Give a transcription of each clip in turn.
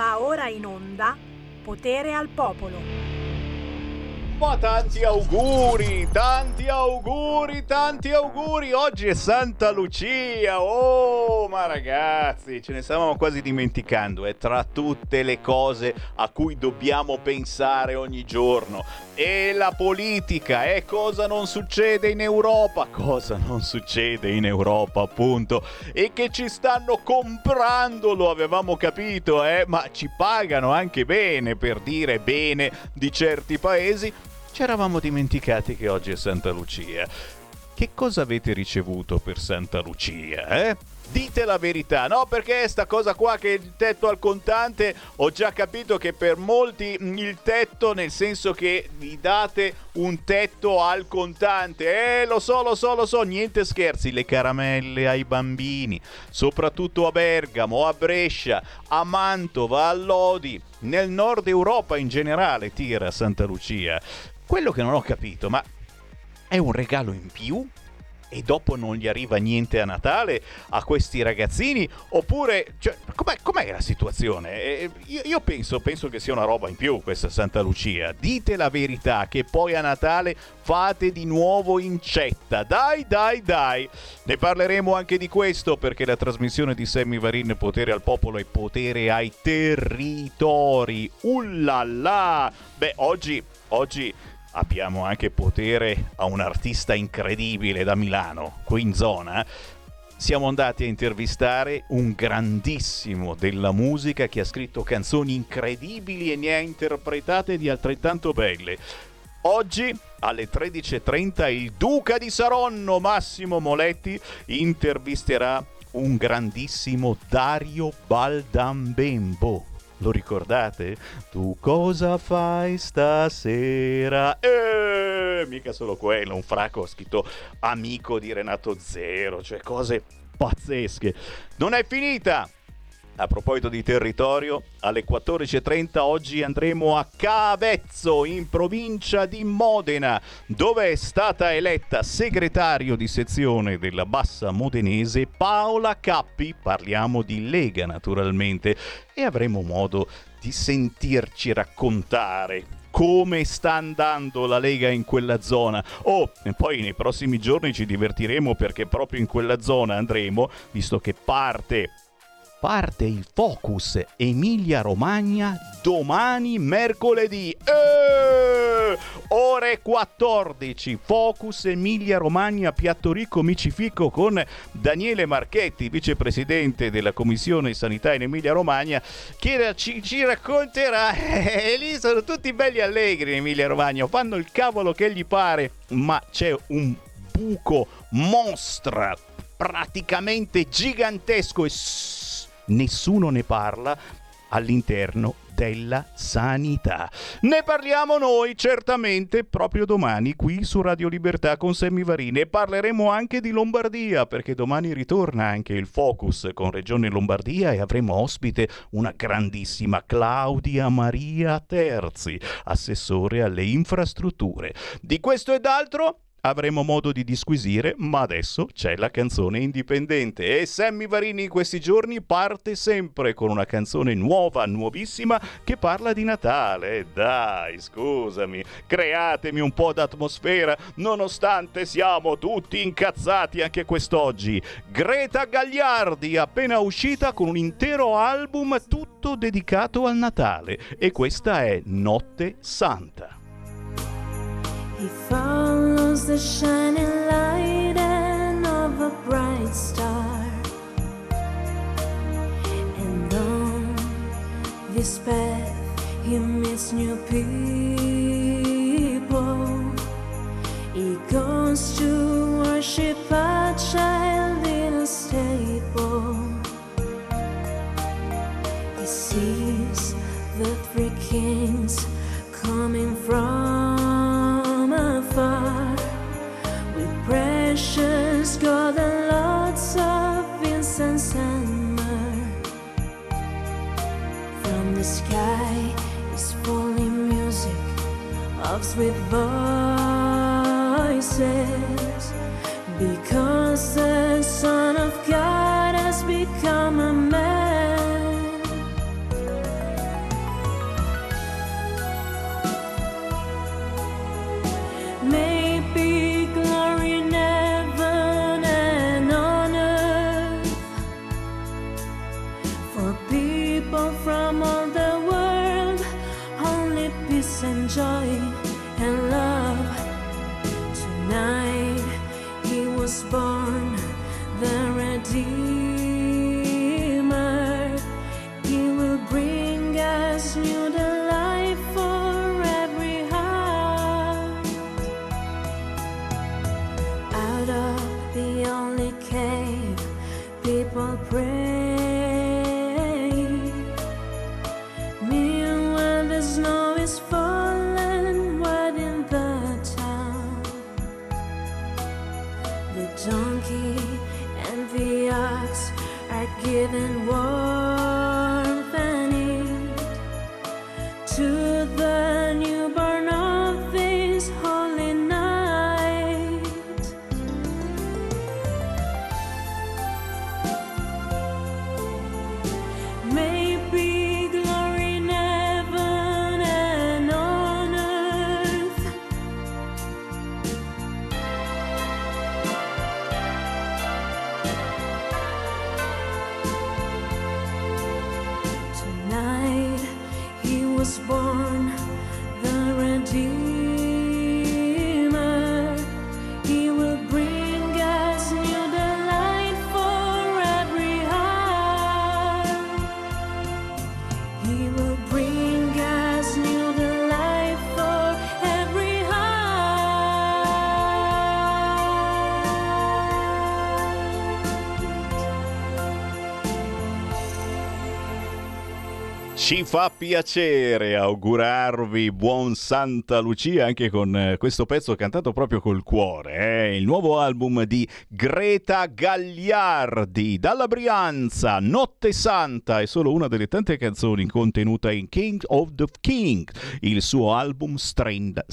Va ora in onda Potere al Popolo. Ma tanti auguri, tanti auguri, tanti auguri. Oggi è Santa Lucia. Oh, ma ragazzi, ce ne stavamo quasi dimenticando. È tra tutte le cose a cui dobbiamo pensare ogni giorno. E la politica, e cosa non succede in Europa? Cosa non succede in Europa, appunto? E che ci stanno comprando, lo avevamo capito, eh? Ma ci pagano anche bene per dire bene di certi paesi ci eravamo dimenticati che oggi è Santa Lucia. Che cosa avete ricevuto per Santa Lucia, eh? Dite la verità, no? Perché sta cosa qua che il tetto al contante, ho già capito che per molti il tetto, nel senso che gli date un tetto al contante, eh, lo so, lo so, lo so, niente scherzi, le caramelle ai bambini, soprattutto a Bergamo, a Brescia, a Mantova, a Lodi, nel nord Europa in generale tira Santa Lucia. Quello che non ho capito, ma è un regalo in più? E dopo non gli arriva niente a Natale a questi ragazzini? Oppure, cioè, com'è, com'è la situazione? Eh, io, io penso, penso, che sia una roba in più questa Santa Lucia. Dite la verità che poi a Natale fate di nuovo incetta. Dai, dai, dai. Ne parleremo anche di questo perché la trasmissione di Sammy Varin Potere al Popolo e Potere ai Territori. Ullala! Beh, oggi, oggi abbiamo anche potere a un artista incredibile da Milano, qui in zona. Siamo andati a intervistare un grandissimo della musica che ha scritto canzoni incredibili e ne ha interpretate di altrettanto belle. Oggi alle 13.30 il Duca di Saronno, Massimo Moletti, intervisterà un grandissimo Dario Baldambembo lo ricordate? Tu cosa fai stasera? Eh, mica solo quello, un fracco scritto amico di Renato Zero, cioè cose pazzesche. Non è finita! A proposito di territorio, alle 14.30 oggi andremo a Cavezzo, in provincia di Modena, dove è stata eletta segretario di sezione della Bassa Modenese Paola Cappi, parliamo di Lega naturalmente, e avremo modo di sentirci raccontare come sta andando la Lega in quella zona. Oh, e poi nei prossimi giorni ci divertiremo perché proprio in quella zona andremo, visto che parte parte il Focus Emilia Romagna domani mercoledì. Eeeh! Ore 14, Focus Emilia Romagna Piatto Ricco Micifico con Daniele Marchetti, vicepresidente della Commissione Sanità in Emilia Romagna, che ci, ci racconterà. E lì sono tutti belli allegri in Emilia Romagna, fanno il cavolo che gli pare, ma c'è un buco mostra praticamente gigantesco e nessuno ne parla all'interno della sanità. Ne parliamo noi certamente proprio domani qui su Radio Libertà con Semmi Varini e parleremo anche di Lombardia perché domani ritorna anche il Focus con Regione Lombardia e avremo ospite una grandissima Claudia Maria Terzi, assessore alle infrastrutture. Di questo e d'altro avremo modo di disquisire, ma adesso c'è la canzone indipendente e Sammy Varini in questi giorni parte sempre con una canzone nuova, nuovissima che parla di Natale. Dai, scusami, createmi un po' d'atmosfera nonostante siamo tutti incazzati anche quest'oggi. Greta Gagliardi appena uscita con un intero album tutto dedicato al Natale e questa è Notte Santa. Follows the shining light and of a bright star. And on this path, he meets new people. He goes to worship a child in a stable. He sees the three kings coming from afar precious and lots of and myrrh. From the sky is falling music of sweet voices because the Son of God has become a man. Ci fa piacere augurarvi buon Santa Lucia anche con eh, questo pezzo cantato proprio col cuore. eh? Il nuovo album di Greta Gagliardi dalla Brianza, Notte Santa, è solo una delle tante canzoni contenute in King of the King, il suo album strend,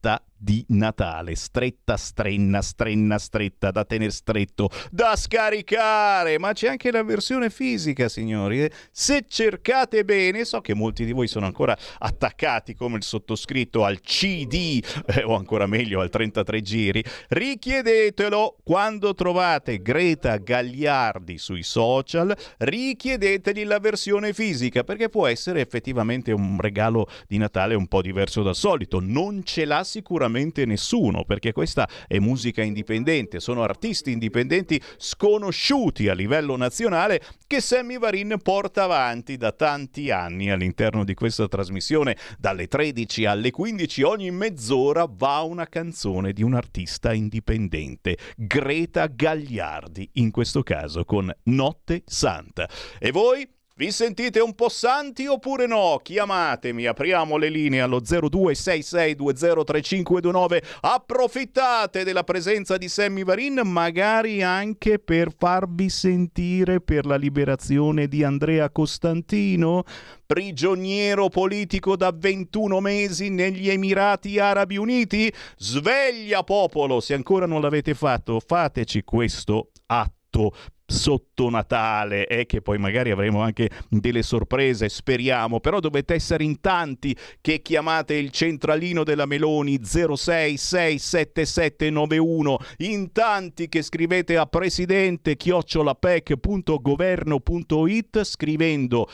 stretta di Natale, stretta, strenna, strenna, stretta, da tenere stretto, da scaricare, ma c'è anche la versione fisica, signori. eh. Se cercate bene, so che molti di voi sono ancora attaccati come il sottoscritto al CD eh, o ancora meglio al 33 giri, richiedetelo quando trovate Greta Gagliardi sui social, richiedetegli la versione fisica perché può essere effettivamente un regalo di Natale un po' diverso dal solito, non ce l'ha sicuramente nessuno perché questa è musica indipendente, sono artisti indipendenti sconosciuti a livello nazionale che Sammy Varin porta avanti da tanti anni all'interno di questa trasmissione. Dalle 13 alle 15 ogni mezz'ora va una canzone di un artista indipendente Greta Gagliardi in questo caso con Notte Santa. E voi vi sentite un po' santi oppure no? Chiamatemi, apriamo le linee allo 0266203529. Approfittate della presenza di Sammy Varin, magari anche per farvi sentire per la liberazione di Andrea Costantino, prigioniero politico da 21 mesi negli Emirati Arabi Uniti. Sveglia popolo, se ancora non l'avete fatto, fateci questo atto sotto Natale e che poi magari avremo anche delle sorprese, speriamo, però dovete essere in tanti che chiamate il centralino della Meloni 066771, in tanti che scrivete a presidente chiocciolapec.governo.it scrivendo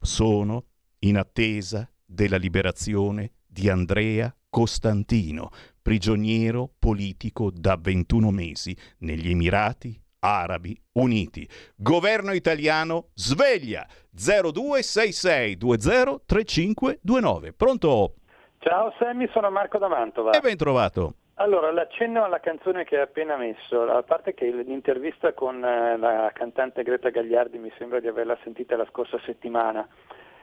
sono in attesa della liberazione di Andrea Costantino, prigioniero politico da 21 mesi negli Emirati Arabi Uniti. Governo italiano sveglia 0266203529. Pronto? Ciao Sammy, sono Marco da Mantova. E ben trovato. Allora, l'accenno alla canzone che hai appena messo, a parte che l'intervista con eh, la cantante Greta Gagliardi mi sembra di averla sentita la scorsa settimana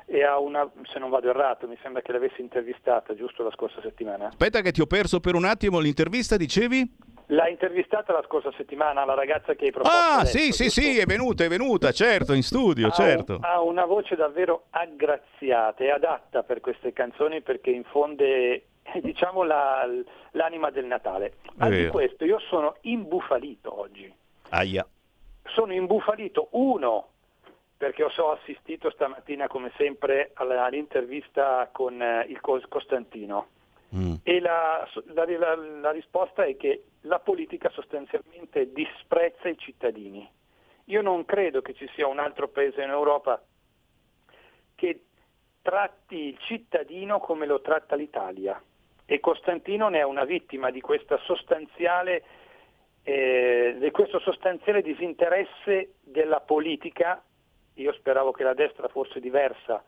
e ha una, se non vado errato, mi sembra che l'avessi intervistata giusto la scorsa settimana. Aspetta che ti ho perso per un attimo l'intervista, dicevi? L'ha intervistata la scorsa settimana la ragazza che hai proposto. Ah, adesso, sì, sì, sì, è venuta, è venuta, certo, in studio, Ha un- certo. Ha una voce davvero aggraziata e adatta per queste canzoni perché infonde diciamo la- l'anima del Natale. Al di questo io sono imbufalito oggi. Aia. Sono imbufalito, uno, perché ho so assistito stamattina come sempre all'intervista con eh, il Cos- Costantino Mm. e la, la- la- la risposta è che la politica sostanzialmente disprezza i cittadini. Io non credo che ci sia un altro paese in Europa tratti il cittadino come lo tratta l'Italia e Costantino ne è una vittima di, sostanziale, eh, di questo sostanziale disinteresse della politica. Io speravo che la destra fosse diversa,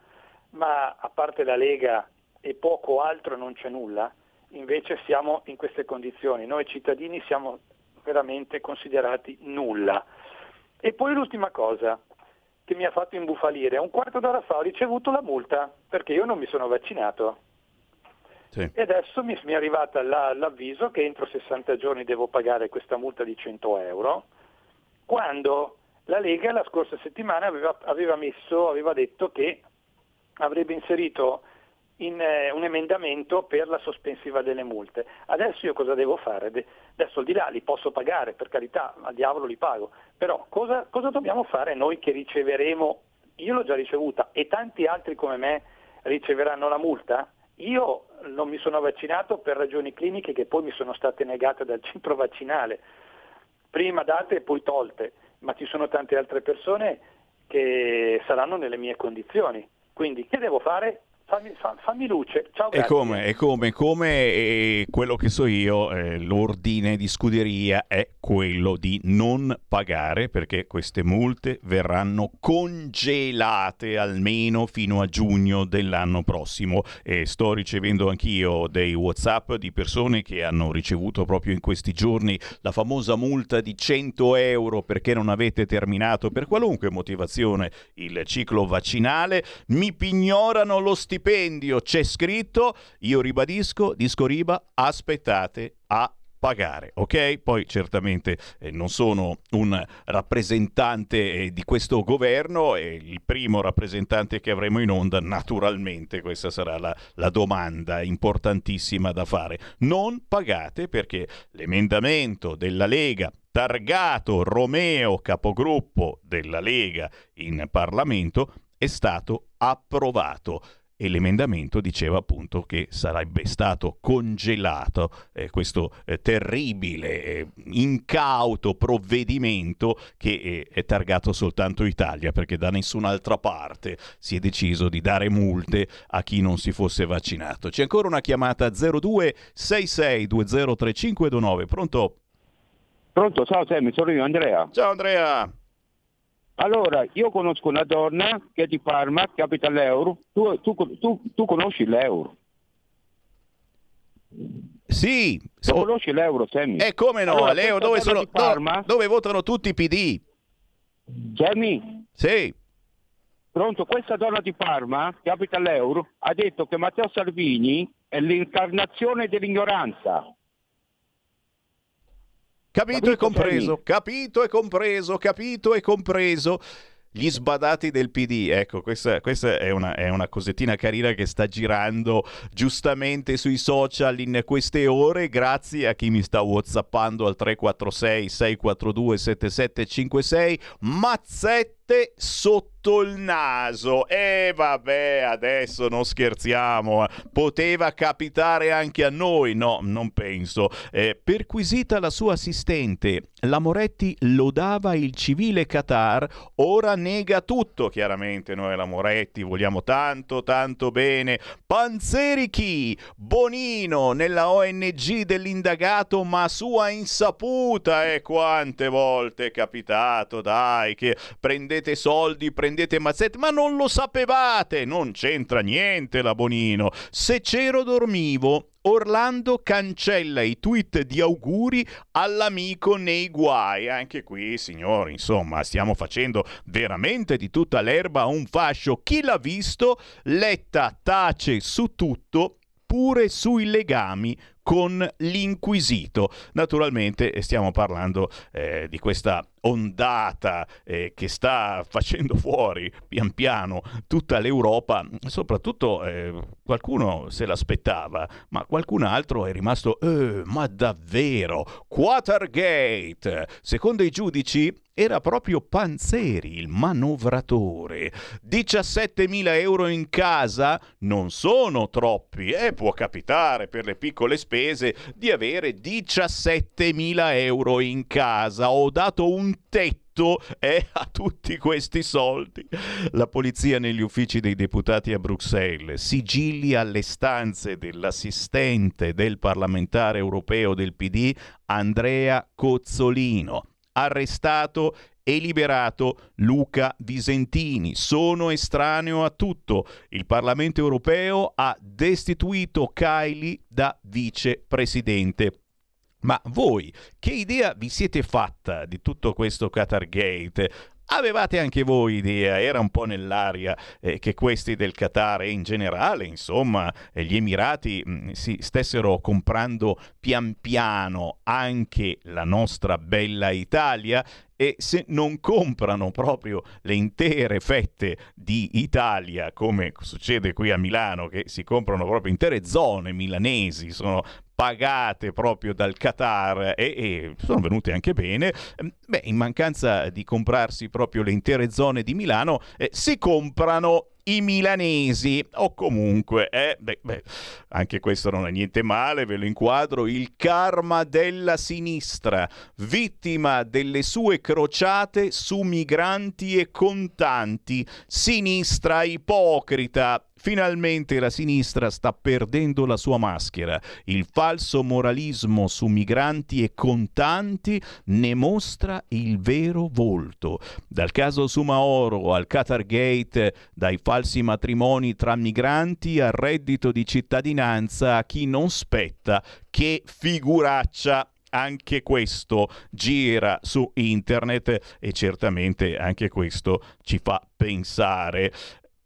ma a parte la Lega e poco altro non c'è nulla. Invece siamo in queste condizioni. Noi cittadini siamo veramente considerati nulla. E poi l'ultima cosa che mi ha fatto imbufalire, un quarto d'ora fa ho ricevuto la multa perché io non mi sono vaccinato. Sì. E adesso mi, mi è arrivato la, l'avviso che entro 60 giorni devo pagare questa multa di 100 euro, quando la Lega la scorsa settimana aveva, aveva, messo, aveva detto che avrebbe inserito in, eh, un emendamento per la sospensiva delle multe. Adesso io cosa devo fare? De- adesso di là li posso pagare, per carità, al diavolo li pago, però cosa, cosa dobbiamo fare noi che riceveremo, io l'ho già ricevuta e tanti altri come me riceveranno la multa? Io non mi sono vaccinato per ragioni cliniche che poi mi sono state negate dal centro vaccinale, prima date e poi tolte, ma ci sono tante altre persone che saranno nelle mie condizioni. Quindi che devo fare? Fammi, fammi, luce. Ciao, e come, e come, come e quello che so io, eh, l'ordine di scuderia è quello di non pagare perché queste multe verranno congelate almeno fino a giugno dell'anno prossimo. E sto ricevendo anch'io dei WhatsApp di persone che hanno ricevuto proprio in questi giorni la famosa multa di 100 euro perché non avete terminato per qualunque motivazione il ciclo vaccinale. Mi pignorano lo stipendio stipendio c'è scritto, io ribadisco, disco riba, aspettate a pagare, ok? Poi certamente eh, non sono un rappresentante eh, di questo governo, è il primo rappresentante che avremo in onda, naturalmente questa sarà la, la domanda importantissima da fare. Non pagate perché l'emendamento della Lega targato Romeo, capogruppo della Lega in Parlamento, è stato approvato e l'emendamento diceva appunto che sarebbe stato congelato eh, questo eh, terribile, eh, incauto provvedimento che è targato soltanto Italia perché da nessun'altra parte si è deciso di dare multe a chi non si fosse vaccinato. C'è ancora una chiamata 0266203529, pronto? Pronto, ciao Sammy, sono io Andrea. Ciao Andrea. Allora, io conosco una donna che è di Parma, che abita all'euro. Tu, tu, tu, tu conosci l'euro? Sì. So... conosci l'euro, Sammy? E eh, come no? Allora, l'euro dove, sono, Parma... dove votano tutti i PD? Sammy? Sì. Pronto, questa donna di Parma, che abita all'euro, ha detto che Matteo Salvini è l'incarnazione dell'ignoranza. Capito, e compreso, capito e compreso, capito e compreso gli sbadati del PD. Ecco, questa, questa è, una, è, una, cosettina carina che sta girando giustamente sui social in queste ore, grazie a chi mi sta whatsappando al 346 642 7756. Mazzette sotto sotto il naso. E vabbè, adesso non scherziamo. Poteva capitare anche a noi? No, non penso. Eh, perquisita la sua assistente, la Moretti lodava il civile Qatar, ora nega tutto. Chiaramente noi la Moretti vogliamo tanto, tanto bene. Panzeri chi? Bonino nella ONG dell'indagato, ma sua insaputa. E eh, quante volte è capitato, dai, che prendete soldi, prendete mazzette, ma non lo sapevate, non c'entra niente la Bonino. Se c'ero dormivo, Orlando cancella i tweet di auguri all'amico nei guai. Anche qui, signori, insomma, stiamo facendo veramente di tutta l'erba un fascio. Chi l'ha visto? Letta tace su tutto, pure sui legami con l'inquisito. Naturalmente stiamo parlando eh, di questa ondata eh, che sta facendo fuori pian piano tutta l'Europa, soprattutto eh, qualcuno se l'aspettava, ma qualcun altro è rimasto, eh, ma davvero, Watergate, secondo i giudici era proprio Panzeri il manovratore. 17.000 euro in casa non sono troppi e eh, può capitare per le piccole spese di avere 17.000 euro in casa. Ho dato un tetto diritto eh, a tutti questi soldi. La polizia negli uffici dei deputati a Bruxelles, sigilli alle stanze dell'assistente del parlamentare europeo del PD Andrea Cozzolino, arrestato e liberato Luca Visentini. Sono estraneo a tutto. Il Parlamento europeo ha destituito Kylie da vicepresidente. Ma voi che idea vi siete fatta di tutto questo Qatar Gate? Avevate anche voi idea, era un po' nell'aria eh, che questi del Qatar e in generale, insomma, eh, gli Emirati mh, mm, si stessero comprando pian piano anche la nostra bella Italia e se non comprano proprio le intere fette di Italia, come succede qui a Milano, che si comprano proprio intere zone milanesi, sono pagate proprio dal Qatar e, e, sono venute anche bene, ehm, beh, in mancanza di comprarsi proprio le intere zone di Milano, eh, si comprano i milanesi. O comunque, eh, beh, beh, anche questo non è niente male, ve lo inquadro, il karma della sinistra, vittima delle sue crociate su migranti e contanti, sinistra ipocrita, Finalmente la sinistra sta perdendo la sua maschera. Il falso moralismo su migranti e contanti ne mostra il vero volto. Dal caso Sumaoro al Qatar Gate, dai falsi matrimoni tra migranti al reddito di cittadinanza a chi non spetta, che figuraccia anche questo gira su internet e certamente anche questo ci fa pensare.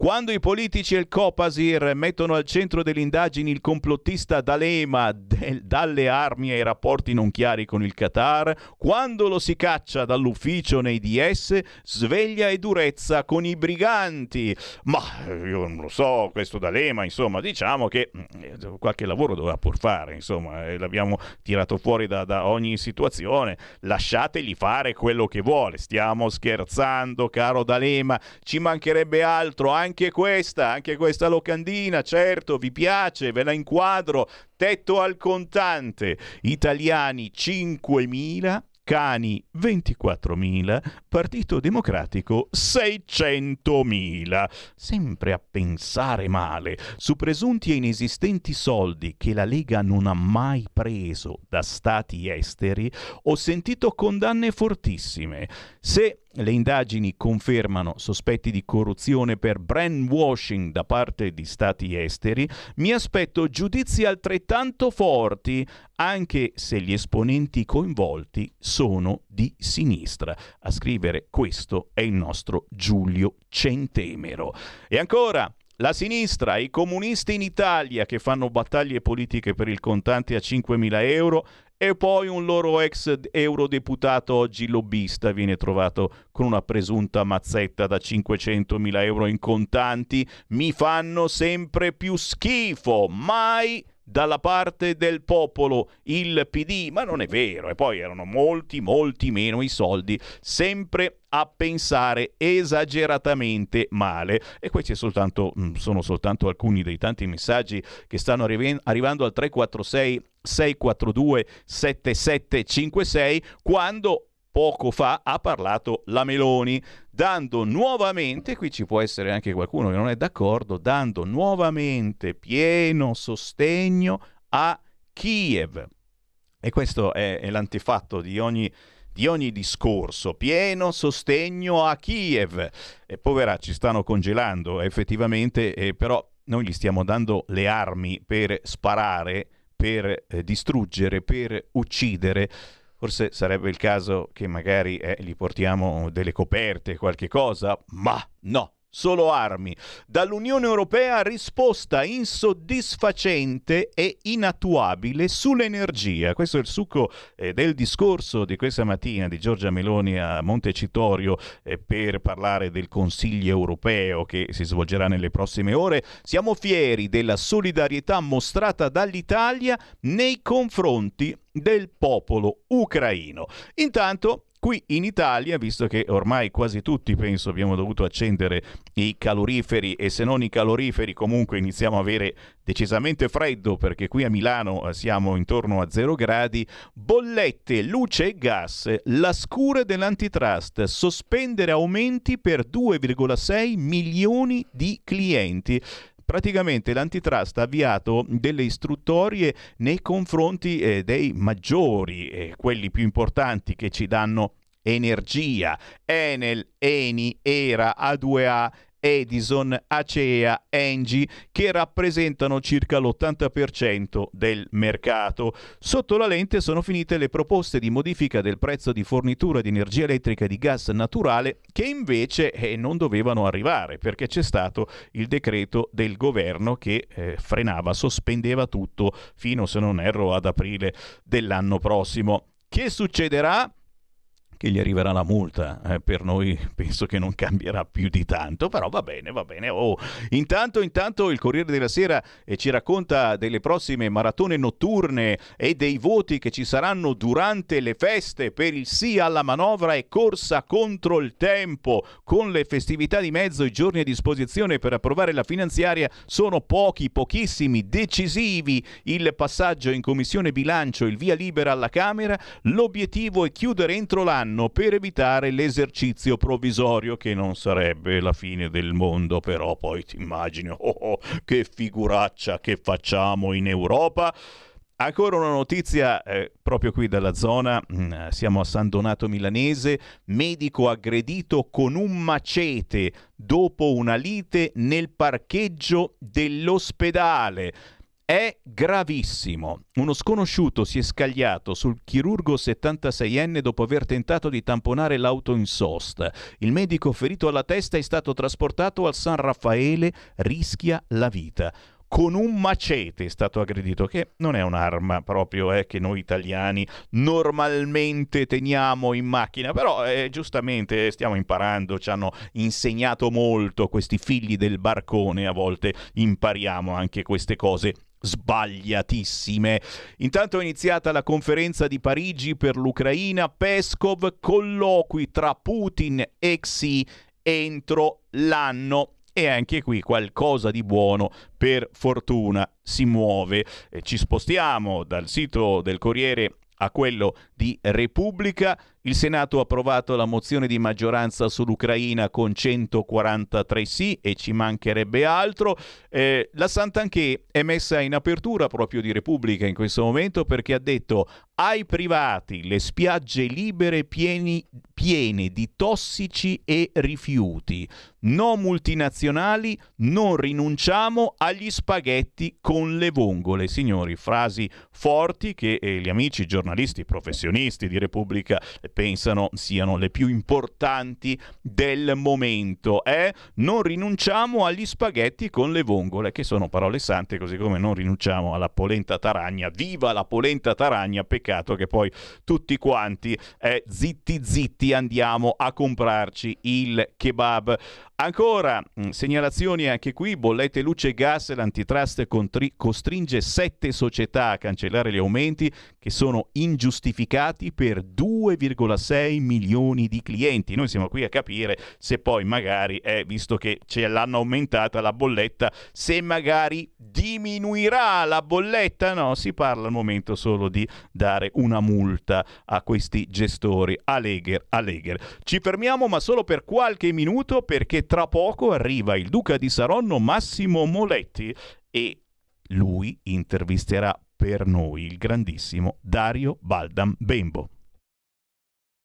Quando i politici e il Copasir mettono al centro delle indagini il complottista D'Alema del, dalle armi ai rapporti non chiari con il Qatar, quando lo si caccia dall'ufficio nei DS, sveglia e durezza con i briganti. Ma io non lo so, questo D'Alema, insomma, diciamo che mm, qualche lavoro doveva pur fare, insomma, l'abbiamo tirato fuori da, da ogni situazione. Lasciategli fare quello che vuole. Stiamo scherzando, caro D'Alema, ci mancherebbe altro anche anche questa, anche questa locandina, certo, vi piace, ve la inquadro. Tetto al contante, italiani 5.000 Cani 24.000, Partito Democratico 600.000. Sempre a pensare male su presunti e inesistenti soldi che la Lega non ha mai preso da stati esteri, ho sentito condanne fortissime. Se le indagini confermano sospetti di corruzione per brainwashing da parte di stati esteri. Mi aspetto giudizi altrettanto forti, anche se gli esponenti coinvolti sono di sinistra. A scrivere questo è il nostro Giulio Centemero. E ancora, la sinistra, i comunisti in Italia che fanno battaglie politiche per il contante a 5.000 euro e poi un loro ex eurodeputato oggi lobbista viene trovato con una presunta mazzetta da 500.000 euro in contanti, mi fanno sempre più schifo, mai dalla parte del popolo il PD, ma non è vero, e poi erano molti, molti meno i soldi, sempre a pensare esageratamente male. E questi soltanto, mm, sono soltanto alcuni dei tanti messaggi che stanno arriv- arrivando al 346 642 7756 quando poco fa ha parlato la Meloni, dando nuovamente, qui ci può essere anche qualcuno che non è d'accordo, dando nuovamente pieno sostegno a Kiev. E questo è, è l'antefatto di ogni, di ogni discorso, pieno sostegno a Kiev. E povera, ci stanno congelando effettivamente, eh, però noi gli stiamo dando le armi per sparare, per eh, distruggere, per uccidere forse sarebbe il caso che magari eh, gli portiamo delle coperte, qualche cosa, ma no, solo armi. Dall'Unione Europea risposta insoddisfacente e inattuabile sull'energia. Questo è il succo eh, del discorso di questa mattina di Giorgia Meloni a Montecitorio eh, per parlare del Consiglio europeo che si svolgerà nelle prossime ore. Siamo fieri della solidarietà mostrata dall'Italia nei confronti del popolo ucraino. Intanto Qui in Italia, visto che ormai quasi tutti, penso, abbiamo dovuto accendere i caloriferi e se non i caloriferi comunque iniziamo a avere decisamente freddo perché qui a Milano eh, siamo intorno a 0 gradi, bollette, luce e gas, la scure dell'antitrust, sospendere aumenti per 2,6 milioni di clienti praticamente l'antitrust ha avviato delle istruttorie nei confronti eh, dei maggiori, eh, quelli più importanti che ci danno energia, Enel, Eni, Era, A2A Edison, Acea, Engie, che rappresentano circa l'80% del mercato. Sotto la lente sono finite le proposte di modifica del prezzo di fornitura di energia elettrica e di gas naturale che invece eh, non dovevano arrivare perché c'è stato il decreto del governo che eh, frenava, sospendeva tutto fino, se non erro, ad aprile dell'anno prossimo. Che succederà? Che gli arriverà la multa. Eh, per noi penso che non cambierà più di tanto, però va bene, va bene. Oh. Intanto, intanto il Corriere della Sera eh, ci racconta delle prossime maratone notturne e dei voti che ci saranno durante le feste per il sì alla manovra e corsa contro il tempo. Con le festività di mezzo, i giorni a disposizione per approvare la finanziaria sono pochi, pochissimi, decisivi. Il passaggio in commissione bilancio, il via libera alla Camera, l'obiettivo è chiudere entro l'anno anno per evitare l'esercizio provvisorio che non sarebbe la fine del mondo, però poi ti immagini, oh, oh, che figuraccia che facciamo in Europa. Ancora una notizia eh, proprio qui dalla zona, mm, siamo a San Donato Milanese, medico aggredito con un macete dopo una lite nel parcheggio dell'ospedale. È gravissimo. Uno sconosciuto si è scagliato sul chirurgo 76enne dopo aver tentato di tamponare l'auto in sosta. Il medico ferito alla testa è stato trasportato al San Raffaele, rischia la vita con un macete è stato aggredito, che non è un'arma proprio eh, che noi italiani normalmente teniamo in macchina, però eh, giustamente stiamo imparando, ci hanno insegnato molto questi figli del barcone, a volte impariamo anche queste cose sbagliatissime. Intanto è iniziata la conferenza di Parigi per l'Ucraina, Peskov colloqui tra Putin e Xi entro l'anno e anche qui qualcosa di buono per fortuna si muove. ci spostiamo dal sito del Corriere a quello di Repubblica. Il Senato ha approvato la mozione di maggioranza sull'Ucraina con 143 sì e ci mancherebbe altro. Eh, la Sant'Anché è messa in apertura proprio di Repubblica in questo momento perché ha detto ai privati le spiagge libere pieni, piene di tossici e rifiuti. No multinazionali, non rinunciamo agli spaghetti con le vongole. Signori, frasi forti che eh, gli amici giornalisti professionisti di Repubblica pensano siano le più importanti del momento. Eh? Non rinunciamo agli spaghetti con le vongole, che sono parole sante, così come non rinunciamo alla polenta taragna. Viva la polenta taragna! Peccato che poi tutti quanti, eh, zitti zitti, andiamo a comprarci il kebab. Ancora, mm, segnalazioni anche qui, bollette luce e gas, l'antitrust contri- costringe sette società a cancellare gli aumenti che sono ingiustificati per 2,6 milioni di clienti. Noi siamo qui a capire se poi magari, eh, visto che ce l'hanno aumentata la bolletta, se magari diminuirà la bolletta. No, si parla al momento solo di dare una multa a questi gestori. Allegher, Allegher. Ci fermiamo ma solo per qualche minuto perché tra poco arriva il duca di Saronno Massimo Moletti e lui intervisterà per noi il grandissimo Dario Baldam Bembo.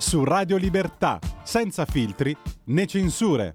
su Radio Libertà, senza filtri né censure.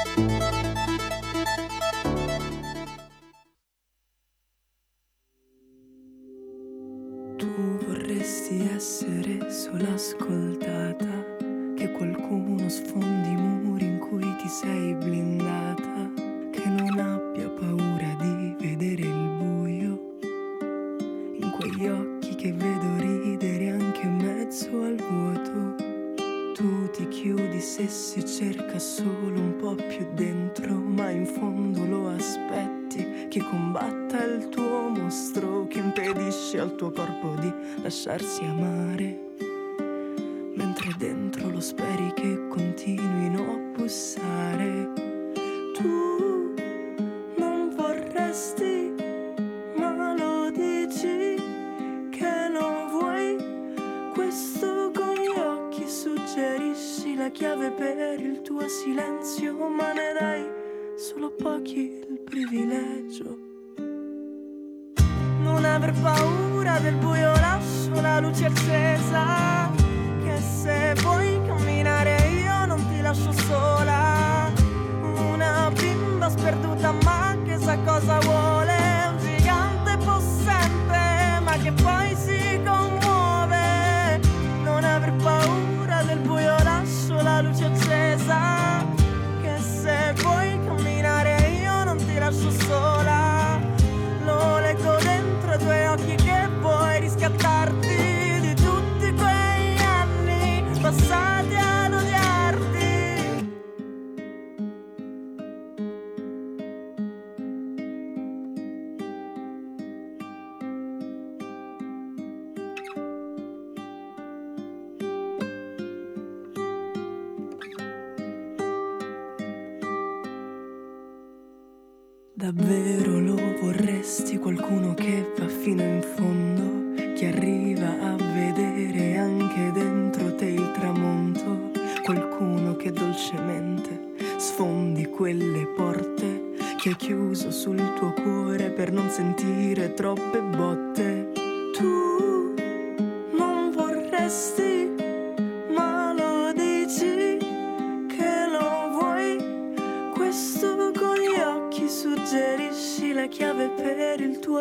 Davvero lo vorresti qualcuno che va fino in fondo, che arriva a vedere anche dentro te il tramonto, qualcuno che dolcemente sfondi quelle porte che hai chiuso sul tuo cuore per non sentire troppe botte.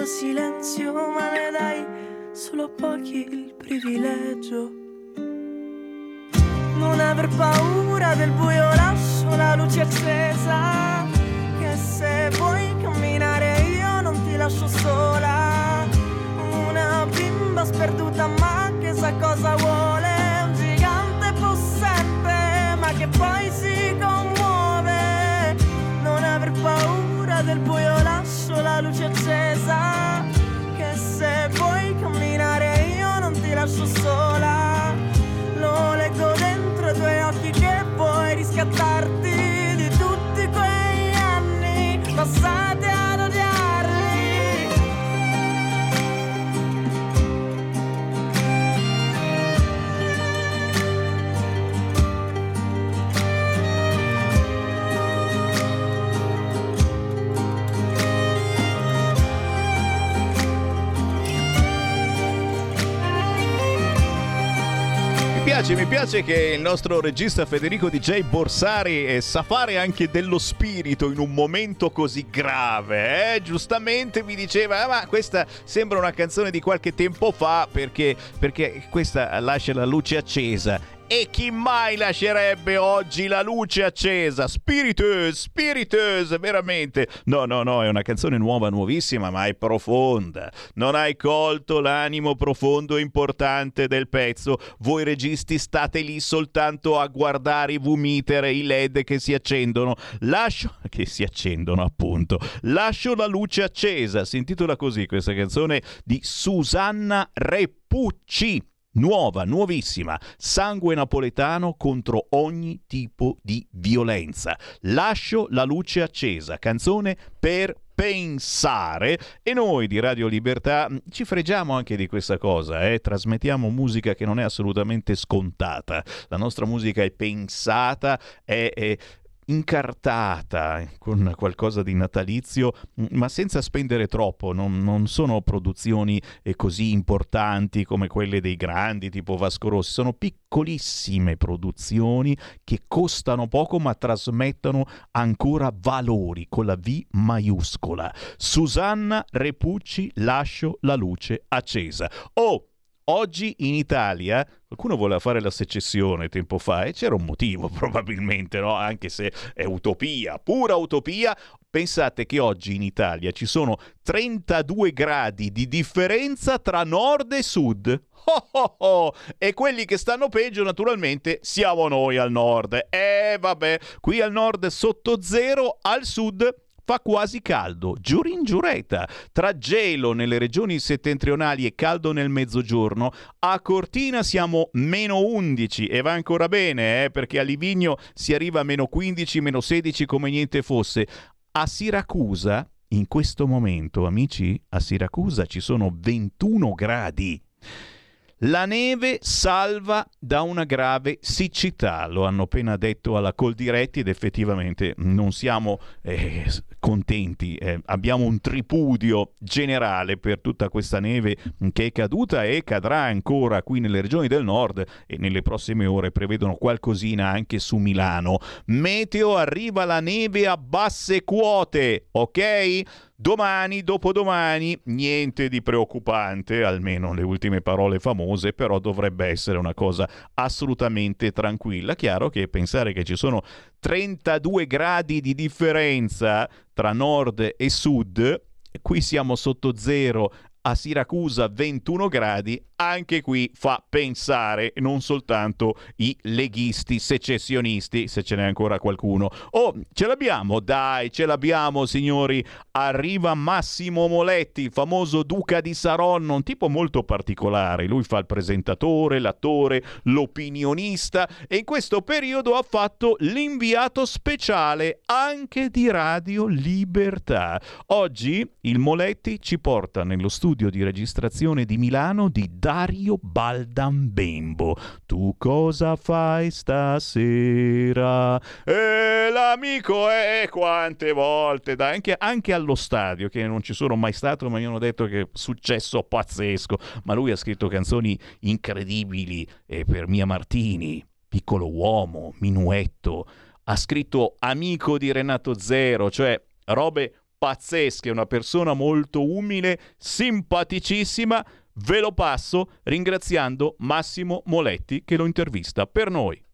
Tuo silenzio, ma ne dai solo pochi il privilegio. Non aver paura del buio, lascio la luce accesa. Che se vuoi camminare io non ti lascio sola. Una bimba sperduta ma che sa cosa vuole. Un gigante possente ma che poi si commuove. Non aver paura del buio, lascio la luce accesa. Lascio sola. Lo leggo dentro i tuoi occhi che vuoi riscattarti di tutti quegli anni passati piace, mi piace che il nostro regista Federico DJ Borsari eh, sa fare anche dello spirito in un momento così grave. eh? Giustamente mi diceva, "Ah, ma questa sembra una canzone di qualche tempo fa perché, perché questa lascia la luce accesa. E chi mai lascerebbe oggi la luce accesa? Spiritueuse, spiritueuse, veramente. No, no, no, è una canzone nuova, nuovissima, ma è profonda. Non hai colto l'animo profondo e importante del pezzo. Voi registi state lì soltanto a guardare i V-meter e i LED che si accendono. Lascio che si accendono, appunto. Lascio la luce accesa. Si intitola così questa canzone di Susanna Repucci nuova, nuovissima, sangue napoletano contro ogni tipo di violenza. Lascio la luce accesa, canzone per pensare e noi di Radio Libertà mm, ci fregiamo anche di questa cosa, eh? trasmettiamo musica che non è assolutamente scontata, la nostra musica è pensata, è, è incartata con qualcosa di natalizio, ma senza spendere troppo. Non, non sono produzioni eh, così importanti come quelle dei grandi tipo Vasco Rossi, sono piccolissime produzioni che costano poco ma trasmettono ancora valori con la V maiuscola. Susanna Repucci, lascio la luce accesa. Oh! Oggi in Italia qualcuno voleva fare la secessione tempo fa e c'era un motivo probabilmente, no? anche se è utopia, pura utopia. Pensate che oggi in Italia ci sono 32 gradi di differenza tra nord e sud. Oh oh oh. E quelli che stanno peggio naturalmente siamo noi al nord. Eh vabbè, qui al nord sotto zero, al sud fa quasi caldo, giurin giureta. Tra gelo nelle regioni settentrionali e caldo nel mezzogiorno, a Cortina siamo meno 11 e va ancora bene, eh, perché a Livigno si arriva a meno 15, meno 16 come niente fosse. A Siracusa, in questo momento, amici, a Siracusa ci sono 21 gradi. La neve salva da una grave siccità, lo hanno appena detto alla Coldiretti ed effettivamente non siamo eh, contenti. Eh, abbiamo un tripudio generale per tutta questa neve che è caduta e cadrà ancora qui nelle regioni del nord e nelle prossime ore prevedono qualcosina anche su Milano. Meteo arriva la neve a basse quote, ok? Domani, dopodomani, niente di preoccupante, almeno le ultime parole famose, però dovrebbe essere una cosa assolutamente tranquilla. Chiaro che pensare che ci sono 32 gradi di differenza tra nord e sud, qui siamo sotto zero a Siracusa 21 gradi, anche qui fa pensare non soltanto i leghisti secessionisti, se ce n'è ancora qualcuno. Oh, ce l'abbiamo, dai, ce l'abbiamo signori. Arriva Massimo Moletti, il famoso duca di Saronno, un tipo molto particolare. Lui fa il presentatore, l'attore, l'opinionista e in questo periodo ha fatto l'inviato speciale anche di Radio Libertà. Oggi il Moletti ci porta nello studio di registrazione di Milano di Dario Baldambembo. Tu cosa fai stasera? E l'amico è quante volte, dai, anche, anche allo stadio, che non ci sono mai stato, ma mi hanno detto che è successo pazzesco. Ma lui ha scritto canzoni incredibili eh, per Mia Martini, Piccolo Uomo, Minuetto. Ha scritto Amico di Renato Zero, cioè robe pazzesche, una persona molto umile, simpaticissima, Ve lo passo ringraziando Massimo Moletti che lo intervista per noi.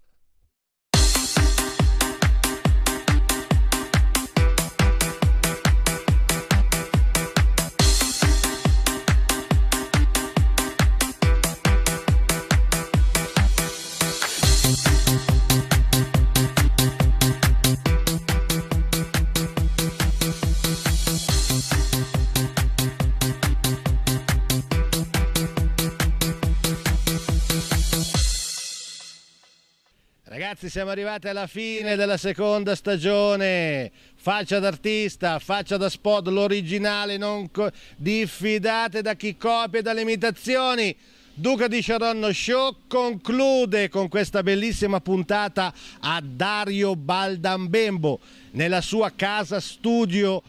Ragazzi, siamo arrivati alla fine della seconda stagione. Faccia d'artista, faccia da spot, l'originale, non co- diffidate da chi copia e dalle imitazioni. Duca di Sharonno Show conclude con questa bellissima puntata a Dario Baldambembo nella sua casa studio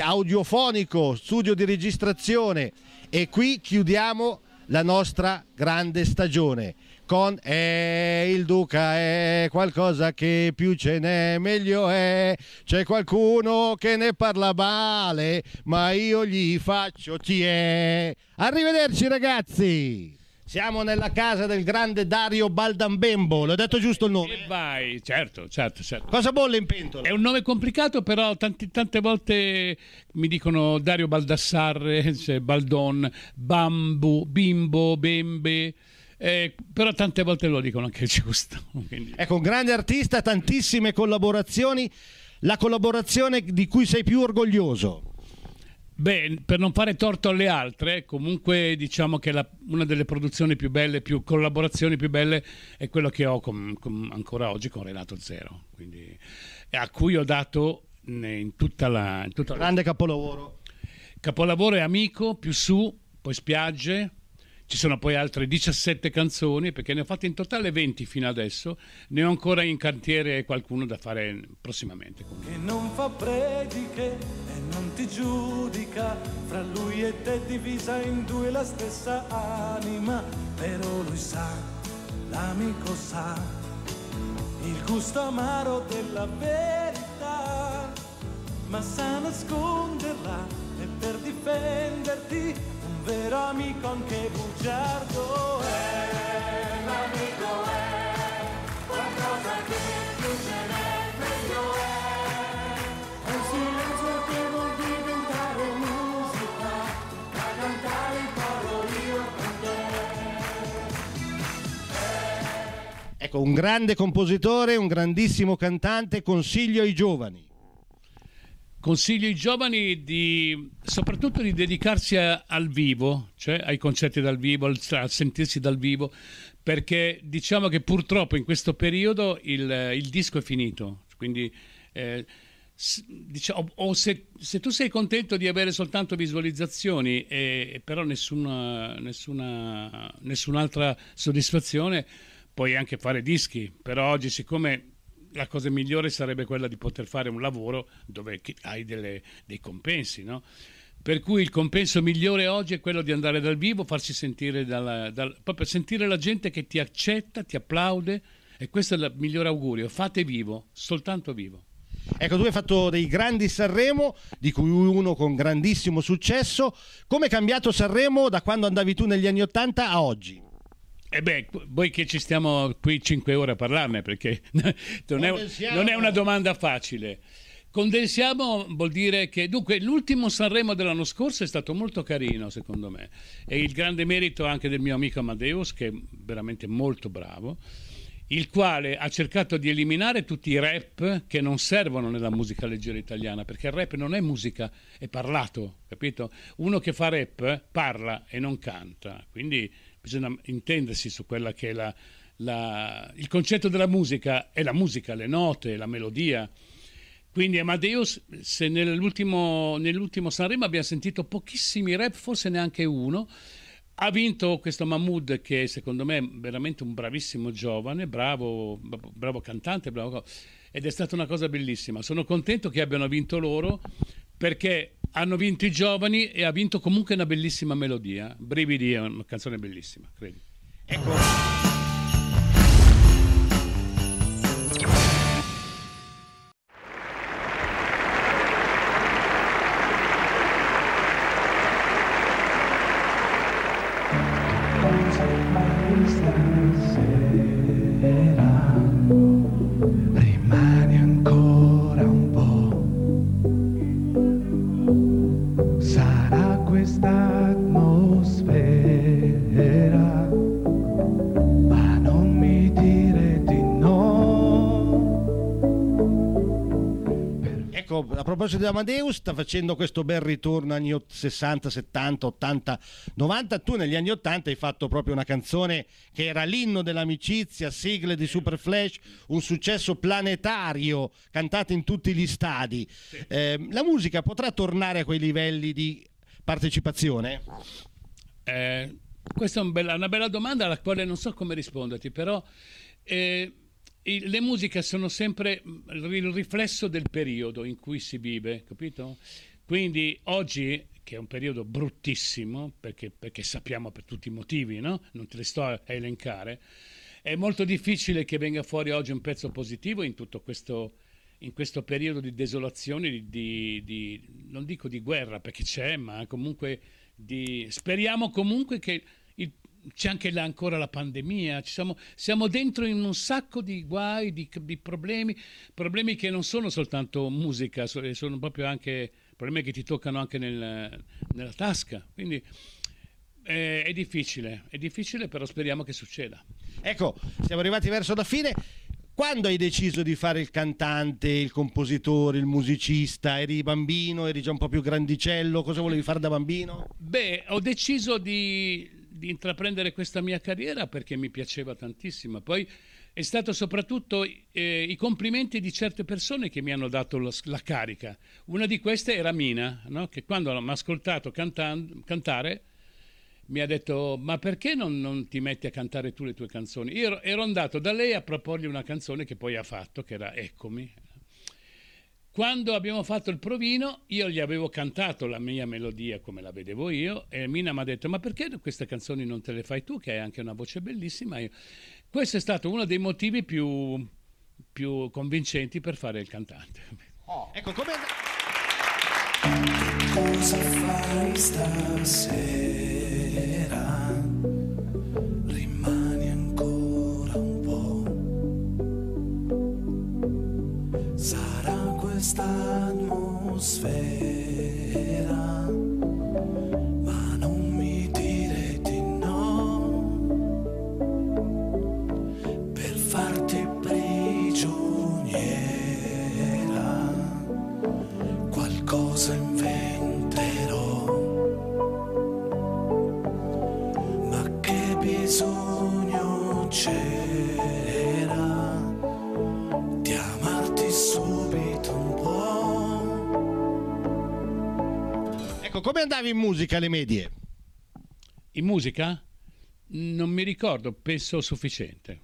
audiofonico, studio di registrazione e qui chiudiamo la nostra grande stagione con eh, il Duca è qualcosa che più ce n'è meglio è c'è qualcuno che ne parla male ma io gli faccio tie arrivederci ragazzi Siamo nella casa del grande Dario Baldambembo, l'ho detto giusto il nome? E vai, certo, certo, certo. Cosa bolle in pentola? È un nome complicato, però tanti- tante volte mi dicono Dario Baldassarre, cioè Baldon, Bambu, Bimbo, Bembe. Eh, però tante volte lo dicono anche giusto. quindi- Ecco, un grande artista, tantissime collaborazioni. La collaborazione di cui sei più orgoglioso? Beh, per non fare torto alle altre, comunque diciamo che la- una delle produzioni più belle, più collaborazioni più belle è quello che ho con- con- ancora oggi con Renato Zero, quindi, a cui ho dato in tutta la... In tutta la- Grande capolavoro. Capolavoro è Amico, più su, poi Spiagge, ci sono poi altre 17 canzoni, perché ne ho fatte in totale 20 fino adesso, ne ho ancora in cantiere qualcuno da fare prossimamente. che non fa prediche e non ti giudica, fra lui e te divisa in due la stessa anima, però lui sa, l'amico sa, il gusto amaro della verità, ma sa nasconderla e per difenderti vero amico anche bugiardo è, l'amico è qualcosa che più ce n'è meglio è. È un silenzio che vuol diventare musica, da cantare in coro io con te. Ecco, un grande compositore, un grandissimo cantante, consiglio ai giovani. Consiglio ai giovani di, soprattutto di dedicarsi a- al vivo, cioè ai concerti dal vivo, al, a sentirsi dal vivo, perché diciamo che purtroppo in questo periodo il, il disco è finito. Quindi, eh, diciamo, o se, se tu sei contento di avere soltanto visualizzazioni e però nessuna, nessuna, nessun'altra soddisfazione, puoi anche fare dischi. Però oggi, siccome la cosa migliore sarebbe quella di poter fare un lavoro dove hai delle- dei compensi, no? Per cui il compenso migliore oggi è quello di andare dal vivo, farsi sentire dalla- dal- proprio sentire la gente che ti accetta, ti applaude e questo è il migliore augurio. Fate vivo, soltanto vivo. Ecco, tu hai fatto dei grandi Sanremo, di cui uno con grandissimo successo. Come è cambiato Sanremo da quando andavi tu negli anni Ottanta a oggi? E beh, voi che ci stiamo qui 5 ore a parlarne, perché non è, non è una domanda facile. Condensiamo vuol dire che, dunque, l'ultimo Sanremo dell'anno scorso è stato molto carino, secondo me, e il grande merito anche del mio amico Amadeus, che è veramente molto bravo, il quale ha cercato di eliminare tutti i rap che non servono nella musica leggera italiana, perché il rap non è musica, è parlato, capito? Uno che fa rap parla e non canta, quindi bisogna intendersi su quella che è la, la- il concetto della musica, è la musica, le note, la melodia. Quindi Amadeus, se nell'ultimo, nell'ultimo Sanremo abbiamo sentito pochissimi rap, forse neanche uno, ha vinto questo Mahmood che secondo me è veramente un bravissimo giovane, bravo, bravo cantante, bravo, ed è stata una cosa bellissima. Sono contento che abbiano vinto loro perché hanno vinto i giovani e ha vinto comunque una bellissima melodia. Brividi è una canzone bellissima, credi. Rimani Proposito di Amadeus, sta facendo questo bel ritorno anni ott- 60, 70, 80, 90. Tu negli anni 80 hai fatto proprio una canzone che era l'inno dell'amicizia, sigle di Super Flash, un successo planetario, cantata in tutti gli stadi. Eh, la musica potrà tornare a quei livelli di partecipazione? Eh, questa è un bella- una bella domanda alla quale non so come risponderti, però eh, le musiche sono sempre mm, il riflesso del periodo in cui si vive, capito? Quindi oggi, che è un periodo bruttissimo, perché, perché sappiamo per tutti i motivi, no? non te le sto a elencare, è molto difficile che venga fuori oggi un pezzo positivo in tutto questo, in questo periodo di desolazione, di, di- di- non dico di guerra perché c'è, ma comunque di... speriamo comunque che c'è anche là ancora la pandemia, ci siamo, siamo dentro in un sacco di guai, di, di problemi, problemi che non sono soltanto musica, so- sono proprio anche problemi che ti toccano anche nel- nella tasca. Quindi eh, è difficile, è difficile, però speriamo che succeda. Ecco, siamo arrivati verso la fine. Quando hai deciso di fare il cantante, il compositore, il musicista? Eri bambino, eri già un po' più grandicello? Cosa volevi fare da bambino? Beh, ho deciso di, di intraprendere questa mia carriera perché mi piaceva tantissimo. Poi è stato soprattutto eh, i complimenti di certe persone che mi hanno dato la, la carica. Una di queste era Mina, no? che quando mi ha ascoltato cantan- cantare mi ha detto ma perché non, non ti metti a cantare tu le tue canzoni? Io ero andato da lei a proporgli una canzone che poi ha fatto, che era Eccomi. Quando abbiamo fatto il provino, io gli avevo cantato la mia melodia come la vedevo io e Mina mi ha detto ma perché queste canzoni non te le fai tu che hai anche una voce bellissima? Io- Questo è stato uno dei motivi più, più convincenti per fare il cantante. Ecco, come... Cosa fai stasera? Atmosfera, come andavi in musica alle medie? In musica? Non mi ricordo, penso sufficiente.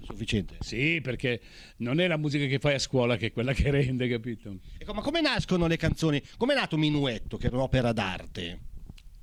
Sufficiente? Sì, perché non è la musica che fai a scuola che è quella che rende, capito? Ecco, ma come nascono le canzoni? Come è nato Minuetto, che è un'opera d'arte?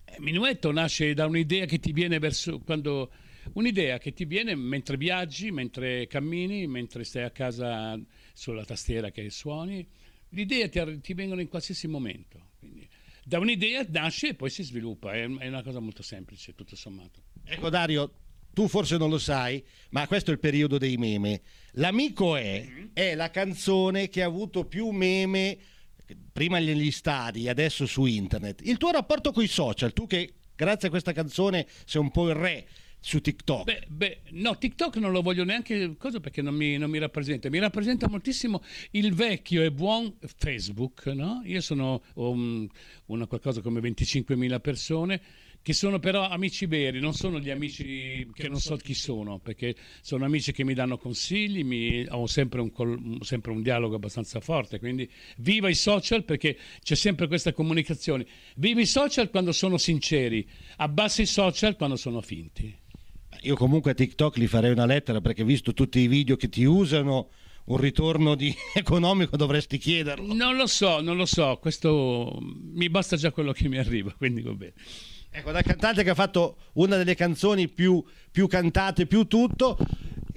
Eh, Minuetto nasce da un'idea che ti viene verso quando un'idea che ti viene mentre viaggi, mentre cammini, mentre stai a casa sulla tastiera che suoni. Le idee ti, ti vengono in qualsiasi momento. Quindi, da un'idea nasce e poi si sviluppa. È, è una cosa molto semplice, tutto sommato. Ecco Dario, tu forse non lo sai, ma questo è il periodo dei meme. L'amico è, è la canzone che ha avuto più meme prima negli stadi, adesso su internet. Il tuo rapporto con i social, tu che grazie a questa canzone sei un po' il re su TikTok. Beh, beh, no, TikTok non lo voglio neanche cosa perché non mi, non mi rappresenta. Mi rappresenta moltissimo il vecchio e buon Facebook, no? Io sono un- una qualcosa come 25.000 persone che sono però amici veri, non sono gli amici che non so chi sono, perché sono amici che mi danno consigli, mi- ho sempre un, col- sempre un dialogo abbastanza forte, quindi viva i social perché c'è sempre questa comunicazione. Viva i social quando sono sinceri, abbassa i social quando sono finti. Io comunque a TikTok gli farei una lettera perché visto tutti i video che ti usano, un ritorno di economico dovresti chiederlo. Non lo so, non lo so, questo mi basta già quello che mi arriva, quindi va bene. Ecco, dal cantante che ha fatto una delle canzoni più, più cantate, più tutto,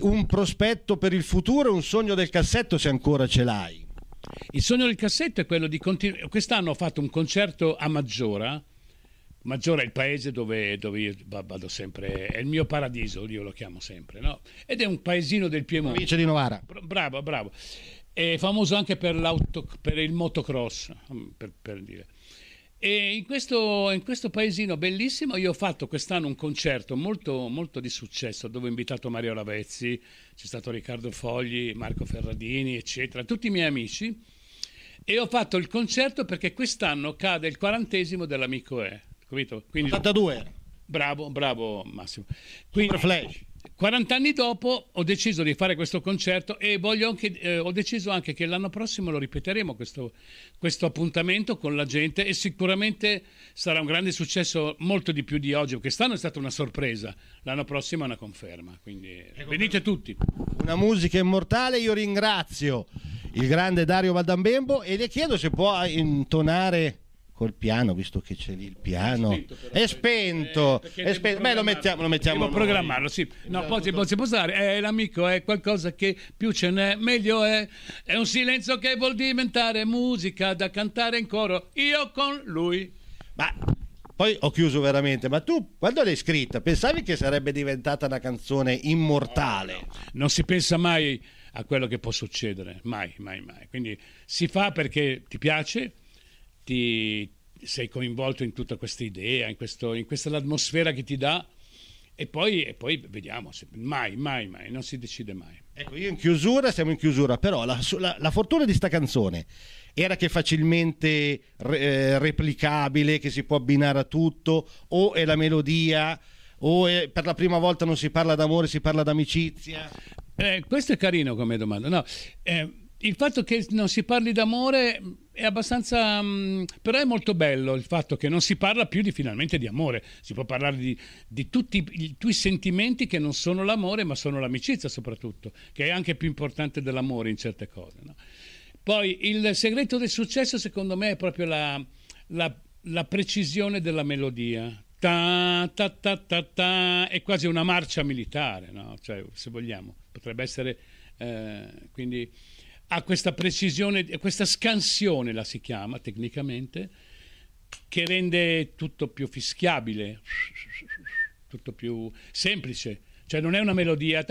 un prospetto per il futuro un sogno del cassetto se ancora ce l'hai. Il sogno del cassetto è quello di continuare. Quest'anno ho fatto un concerto a Maggiora. Maggiora è il paese dove, dove io va- vado sempre, è il mio paradiso, io lo chiamo sempre, no? Ed è un paesino del Piemonte. Provincia di Novara. Bra- Bravo, bravo. È famoso anche per, l'auto, per il motocross, mm, per, per dire. E in questo, in questo paesino bellissimo io ho fatto quest'anno un concerto molto, molto di successo dove ho invitato Mario Ravezzi, c'è stato Riccardo Fogli, Marco Ferradini, eccetera, tutti i miei amici. E ho fatto il concerto perché quest'anno cade il quarantesimo dell'amico E. Capito? Quindi, 82. Bravo, bravo Massimo. Quindi, 40 anni dopo ho deciso di fare questo concerto e voglio anche, eh, ho deciso anche che l'anno prossimo lo ripeteremo questo, questo appuntamento con la gente e sicuramente sarà un grande successo molto di più di oggi. Quest'anno è stata una sorpresa, l'anno prossimo è una conferma. Quindi venite tutti. Una musica immortale, io ringrazio il grande Dario Valdambembo e le chiedo se può intonare col piano, visto che c'è lì il piano. È spento, è spento. Beh, lo mettiamo, lo mettiamo Devo noi. programmarlo, sì. No, poi si può, si può usare. È l'amico, è qualcosa che più ce n'è, meglio è. È un silenzio che vuol diventare musica da cantare in coro. Io con lui. Ma poi ho chiuso veramente, ma tu quando l'hai scritta pensavi che sarebbe diventata una canzone immortale? Non si pensa mai a quello che può succedere, mai, mai, mai. Quindi si fa perché ti piace, ti sei coinvolto in tutta questa idea, in, questo, in questa atmosfera che ti dà e poi, e poi vediamo, mai, mai, mai, non si decide mai. Ecco, io in chiusura, siamo in chiusura, però la, la, la fortuna di sta canzone era che è facilmente re, eh, replicabile, che si può abbinare a tutto, o è la melodia, o è, per la prima volta non si parla d'amore, si parla d'amicizia. Eh, questo è carino come domanda. No, eh, il fatto che non si parli d'amore è abbastanza. Mh, però è molto bello il fatto che non si parla più di finalmente di amore, si può parlare di, di tutti i tuoi sentimenti che non sono l'amore, ma sono l'amicizia soprattutto, che è anche più importante dell'amore in certe cose. No? Poi il segreto del successo, secondo me, è proprio la, la, la precisione della melodia. Ta, ta, ta, ta, ta, è quasi una marcia militare, no? cioè, se vogliamo, potrebbe essere. Eh, quindi ha questa precisione, questa scansione la si chiama tecnicamente, che rende tutto più fischiabile, tutto più semplice. Cioè non è una melodia,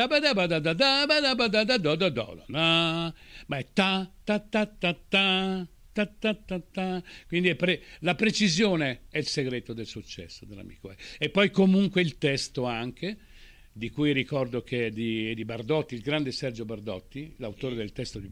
ma è ta ta ta ta ta. Ta, ta, ta. Quindi pre- la precisione è il segreto del successo dell'amico. E poi comunque il testo anche, di cui ricordo che è di, di, Bardotti, il grande Sergio Bardotti, l'autore del testo di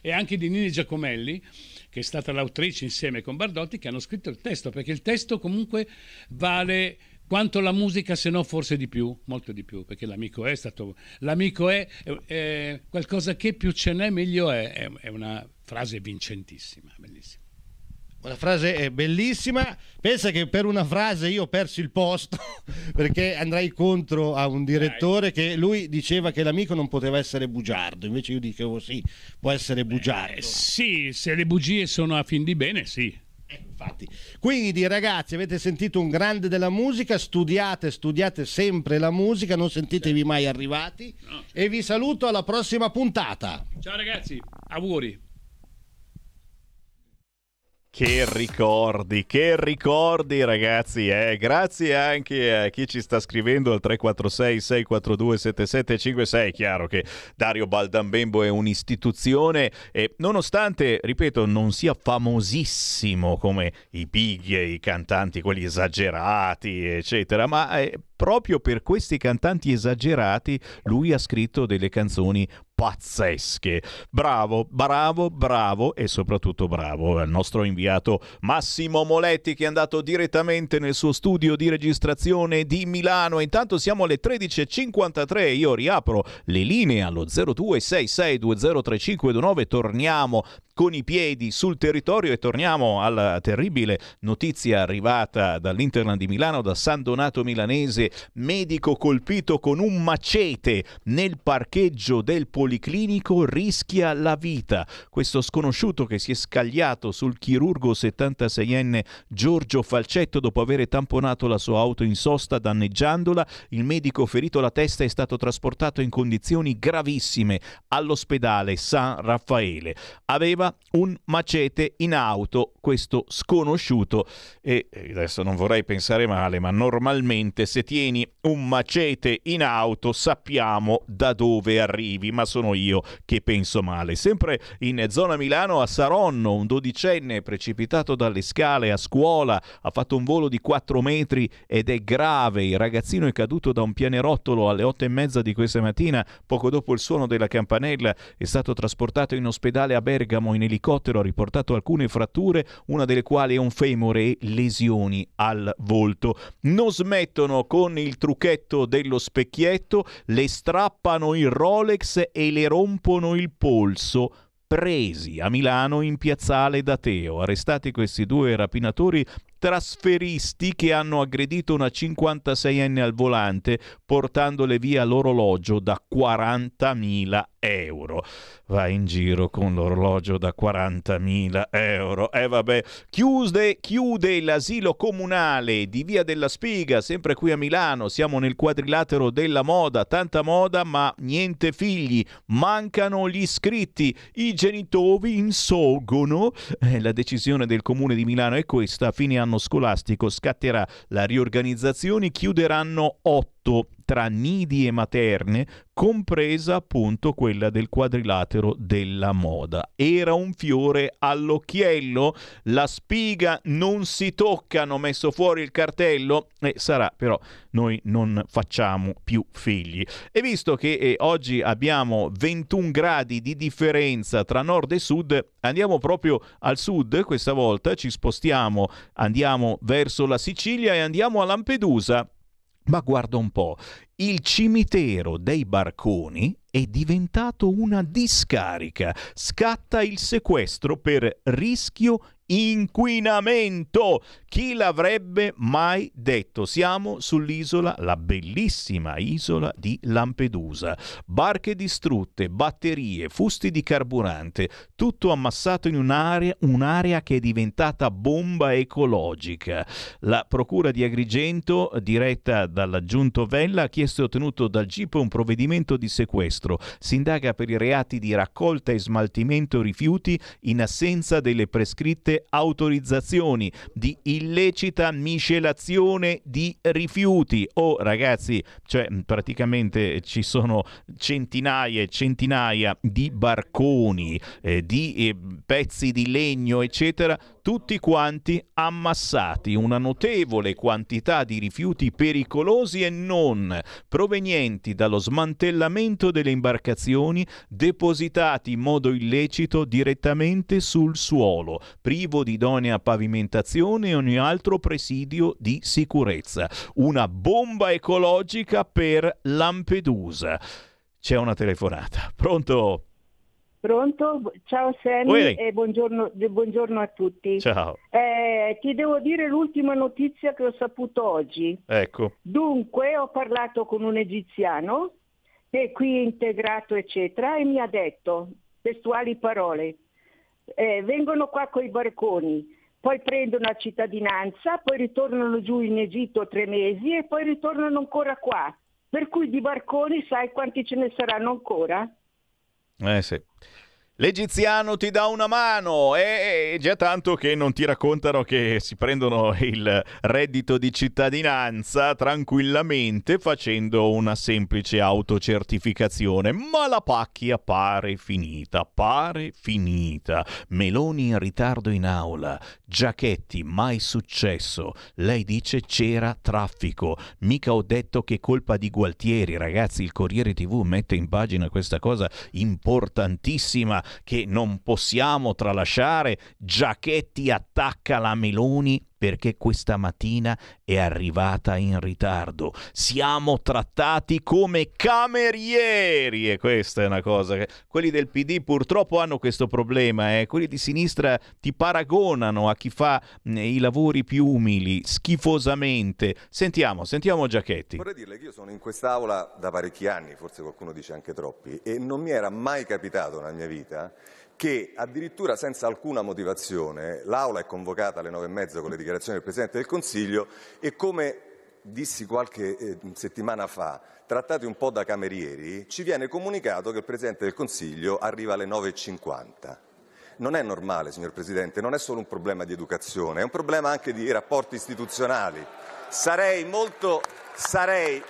e anche di Nini Giacomelli, che è stata l'autrice insieme con Bardotti, che hanno scritto il testo, perché il testo comunque vale quanto la musica, se no forse di più, molto di più, perché l'amico è stato... L'amico è, è, è qualcosa che più ce n'è, meglio è, è una frase vincentissima, bellissima. Una frase è bellissima. Pensa che per una frase io ho perso il posto perché andrai contro a un direttore che lui diceva che l'amico non poteva essere bugiardo. Invece io dicevo sì, può essere bugiardo. Eh, sì, se le bugie sono a fin di bene, sì. Eh, infatti. Quindi ragazzi, avete sentito un grande della musica, studiate, studiate sempre la musica, non sentitevi mai arrivati no. e vi saluto alla prossima puntata. Ciao ragazzi, auguri. Che ricordi, che ricordi ragazzi, eh? grazie anche a chi ci sta scrivendo al 346 642 7756, chiaro che Dario Baldambembo è un'istituzione e nonostante, ripeto, non sia famosissimo come i big, i cantanti, quelli esagerati, eccetera, ma è proprio per questi cantanti esagerati lui ha scritto delle canzoni pazzesche. Bravo, bravo, bravo e soprattutto bravo al nostro inviato Massimo Moletti che è andato direttamente nel suo studio di registrazione di Milano. Intanto siamo alle 13.53, io riapro le linee allo 0266203529, torniamo con i piedi sul territorio e torniamo alla terribile notizia arrivata dall'Interland di Milano da San Donato Milanese, medico colpito con un macete nel parcheggio del policlinico rischia la vita. Questo sconosciuto che si è scagliato sul chirurgo 76enne Giorgio Falcetto dopo aver tamponato la sua auto in sosta danneggiandola, il medico ferito alla testa è stato trasportato in condizioni gravissime all'ospedale San Raffaele. Aveva un macete in auto, questo sconosciuto. E adesso non vorrei pensare male, ma normalmente se tieni un macete in auto sappiamo da dove arrivi, ma sono io che penso male. Sempre in zona Milano a Saronno, un dodicenne precipitato dalle scale a scuola, ha fatto un volo di 4 metri ed è grave. Il ragazzino è caduto da un pianerottolo alle 8 e mezza di questa mattina, poco dopo il suono della campanella, è stato trasportato in ospedale a Bergamo in in elicottero ha riportato alcune fratture, una delle quali è un femore e lesioni al volto. Non smettono con il trucchetto dello specchietto, le strappano il Rolex e le rompono il polso presi a Milano in piazzale Dateo. Arrestati questi due rapinatori trasferisti che hanno aggredito una 56enne al volante portandole via l'orologio da 40.000 euro. Va in giro con l'orologio da 40.000 euro. E eh, vabbè, chiude, chiude l'asilo comunale di Via della Spiga, sempre qui a Milano. Siamo nel quadrilatero della moda, tanta moda ma niente figli. Mancano gli iscritti, i genitori insorgono. Eh, la decisione del comune di Milano è questa. A fine anno dell'anno scolastico scatterà. La riorganizzazione, chiuderanno otto tra nidi e materne, compresa appunto quella del quadrilatero della moda. Era un fiore all'occhiello, la spiga non si tocca, hanno messo fuori il cartello e sarà però noi non facciamo più figli. E visto che eh, oggi abbiamo 21 gradi di differenza tra nord e sud, andiamo proprio al sud questa volta, ci spostiamo, andiamo verso la Sicilia e andiamo a Lampedusa ma guarda un po', il cimitero dei barconi è diventato una discarica. Scatta il sequestro per rischio inquinamento. Chi l'avrebbe mai detto? Siamo sull'isola, la bellissima isola di Lampedusa. Barche distrutte, batterie, fusti di carburante, tutto ammassato in un'area, un'area che è diventata bomba ecologica. La procura di Agrigento, diretta dall'aggiunto Vella, ha chiesto e ottenuto dal GIP un provvedimento di sequestro. Si indaga per i reati di raccolta e smaltimento rifiuti in assenza delle prescritte autorizzazioni di illecita miscelazione di rifiuti. Oh ragazzi, cioè praticamente ci sono centinaia e centinaia di barconi, eh, di eh, pezzi di legno, eccetera, tutti quanti ammassati, una notevole quantità di rifiuti pericolosi e non provenienti dallo smantellamento delle imbarcazioni depositati in modo illecito direttamente sul suolo, privo di idonea pavimentazione e ogni altro presidio di sicurezza. Una bomba ecologica per Lampedusa. C'è una telefonata. Pronto? Pronto? Ciao Sammy e buongiorno, buongiorno a tutti. Ciao. Eh, ti devo dire l'ultima notizia che ho saputo oggi. Ecco. Dunque ho parlato con un egiziano che è qui integrato eccetera e mi ha detto testuali parole. eh, vengono qua coi barconi, poi prendono la cittadinanza, poi ritornano giù in Egitto tre mesi e poi ritornano ancora qua. Per cui di barconi sai quanti ce ne saranno ancora? Eh sì. L'egiziano ti dà una mano e già tanto che non ti raccontano che si prendono il reddito di cittadinanza tranquillamente facendo una semplice autocertificazione. Ma la pacchia pare finita, pare finita. Meloni in ritardo in aula, Giachetti mai successo. Lei dice c'era traffico. Mica ho detto che colpa di Gualtieri, ragazzi. Il Corriere TV mette in pagina questa cosa importantissima che non possiamo tralasciare. Giachetti attacca la Meloni perché questa mattina è arrivata in ritardo. Siamo trattati come camerieri e questa è una cosa che quelli del PD purtroppo hanno questo problema, eh. quelli di sinistra ti paragonano a chi fa mh, i lavori più umili, schifosamente. Sentiamo, sentiamo Giachetti. Vorrei dirle che io sono in quest'aula da parecchi anni, forse qualcuno dice anche troppi, e non mi era mai capitato nella mia vita che addirittura senza alcuna motivazione l'Aula è convocata alle nove e mezza con le dichiarazioni del Presidente del Consiglio e come dissi qualche eh, settimana fa, trattati un po' da camerieri, ci viene comunicato che il Presidente del Consiglio arriva alle 9.50. Non è normale, signor Presidente, non è solo un problema di educazione, è un problema anche di rapporti istituzionali. Sarei molto, sarei,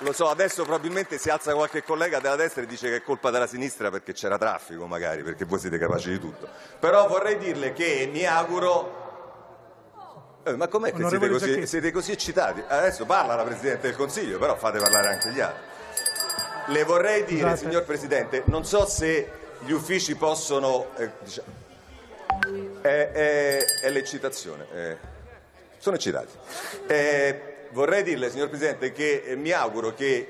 lo so, adesso probabilmente si alza qualche collega della destra e dice che è colpa della sinistra perché c'era traffico magari, perché voi siete capaci di tutto. Però vorrei dirle che mi auguro... Eh, ma com'è che siete così, siete così eccitati? Adesso parla la Presidente del Consiglio, però fate parlare anche gli altri. Le vorrei dire, Scusate. signor Presidente, non so se gli uffici possono... eh, diciamo- è, è- è l'eccitazione. eh. Sono eccitati. Eh, vorrei dirle, signor Presidente, che eh, mi auguro che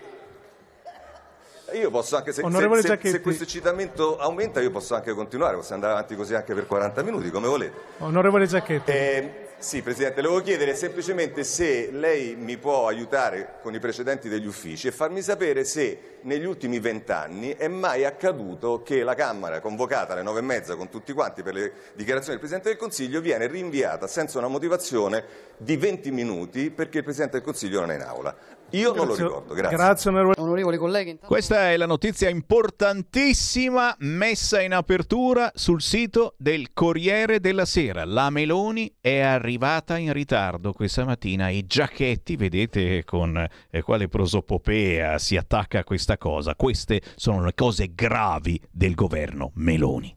io posso anche, se, se- se- se questo eccitamento aumenta, io posso anche continuare, posso andare avanti così anche per 40 minuti, come volete. Onorevole Giacchetti. Eh, sì, Presidente, le volevo chiedere semplicemente se lei mi può aiutare con i precedenti degli uffici e farmi sapere se negli ultimi vent'anni è mai accaduto che la Camera, convocata alle nove e mezza con tutti quanti per le dichiarazioni del Presidente del Consiglio, viene rinviata senza una motivazione di 20 minuti perché il Presidente del Consiglio non è in aula. Io non lo Grazie- ricordo, grazie. Grazie, onorevole. Onorevoli colleghi, intanto- Questa è la notizia importantissima messa in apertura sul sito del Corriere della Sera. La Meloni è arrivata in ritardo questa mattina e Giacchetti, vedete con eh, quale prosopopea si attacca a questa cosa. Queste sono le cose gravi del governo Meloni.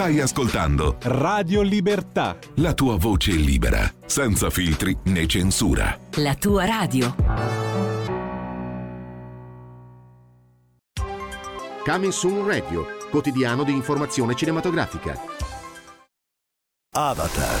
Stai ascoltando Radio Libertà. La tua voce libera, senza filtri né censura. La tua radio. Coming Soon Radio, quotidiano di informazione cinematografica. Avatar,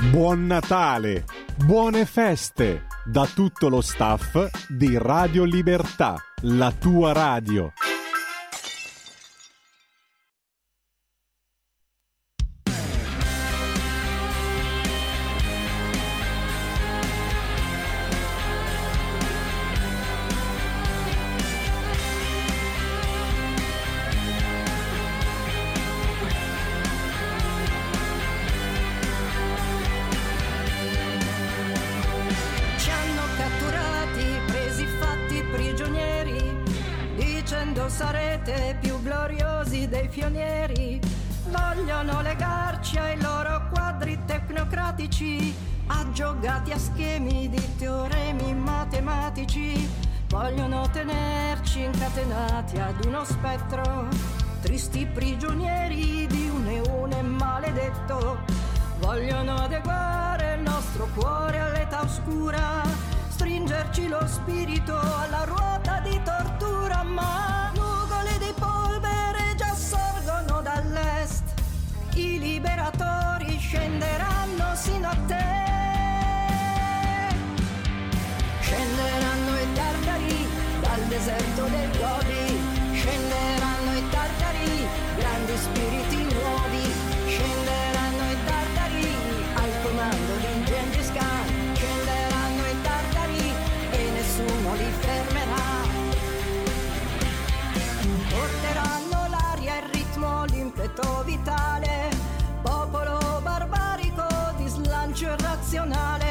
Buon Natale, buone feste da tutto lo staff di Radio Libertà, la tua radio. Incatenati ad uno spettro, tristi prigionieri di un eone maledetto. Vogliono adeguare il nostro cuore all'età oscura, stringerci lo spirito alla ruota di tortura, ma nuvole di polvere già sorgono dall'est. I liberatori scenderanno sino a te. Scenderanno dal deserto del Gobi, scenderanno i tartari, grandi spiriti nuovi, scenderanno i tartari al comando di Gengis Khan, scenderanno i tartari e nessuno li fermerà. Porteranno l'aria, il ritmo, l'impeto vitale, popolo barbarico di slancio irrazionale,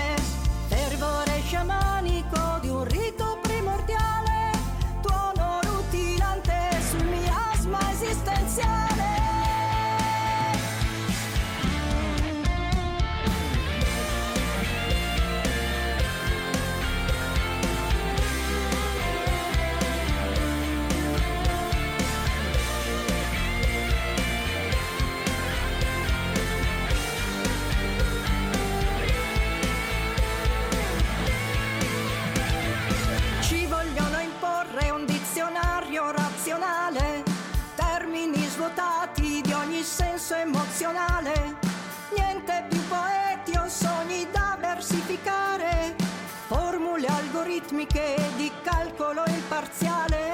ritmiche di calcolo imparziale.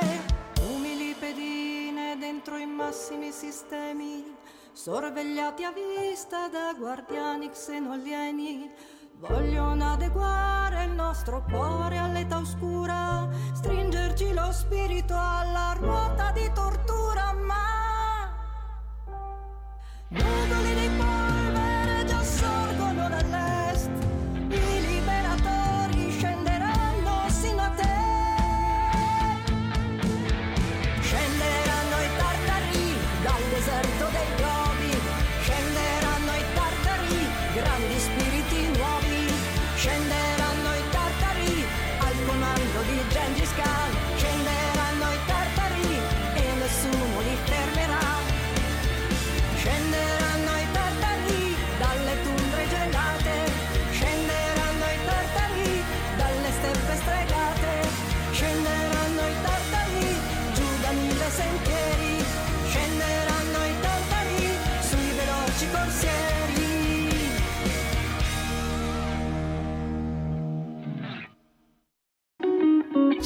Umili pedine dentro i massimi sistemi, sorvegliati a vista da guardiani xenolieni. Vogliono adeguare il nostro cuore all'età oscura, stringerci lo spirito alla ruota di tortura, ma nuvoli di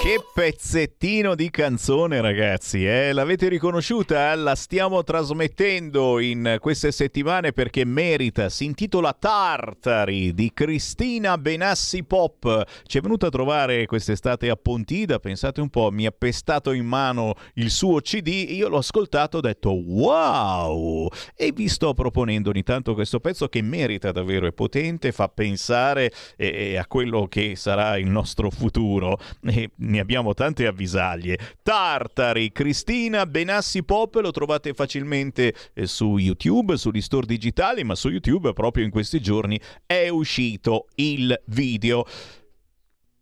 Che pezzettino di canzone, ragazzi, eh? L'avete riconosciuta? La stiamo trasmettendo in queste settimane perché merita. Si intitola Tartari di Cristina Benassi Pop. Ci è venuta a trovare quest'estate a Pontida. Pensate un po', mi ha pestato in mano il suo CD. Io l'ho ascoltato ho detto wow! E vi sto proponendo ogni tanto questo pezzo che merita davvero, è potente, fa pensare eh, a quello che sarà il nostro futuro. E ne abbiamo tante avvisaglie. Tartari, Cristina Benassi Pop, lo trovate facilmente eh, su YouTube, sugli store digitali, ma su YouTube proprio in questi giorni è uscito il video.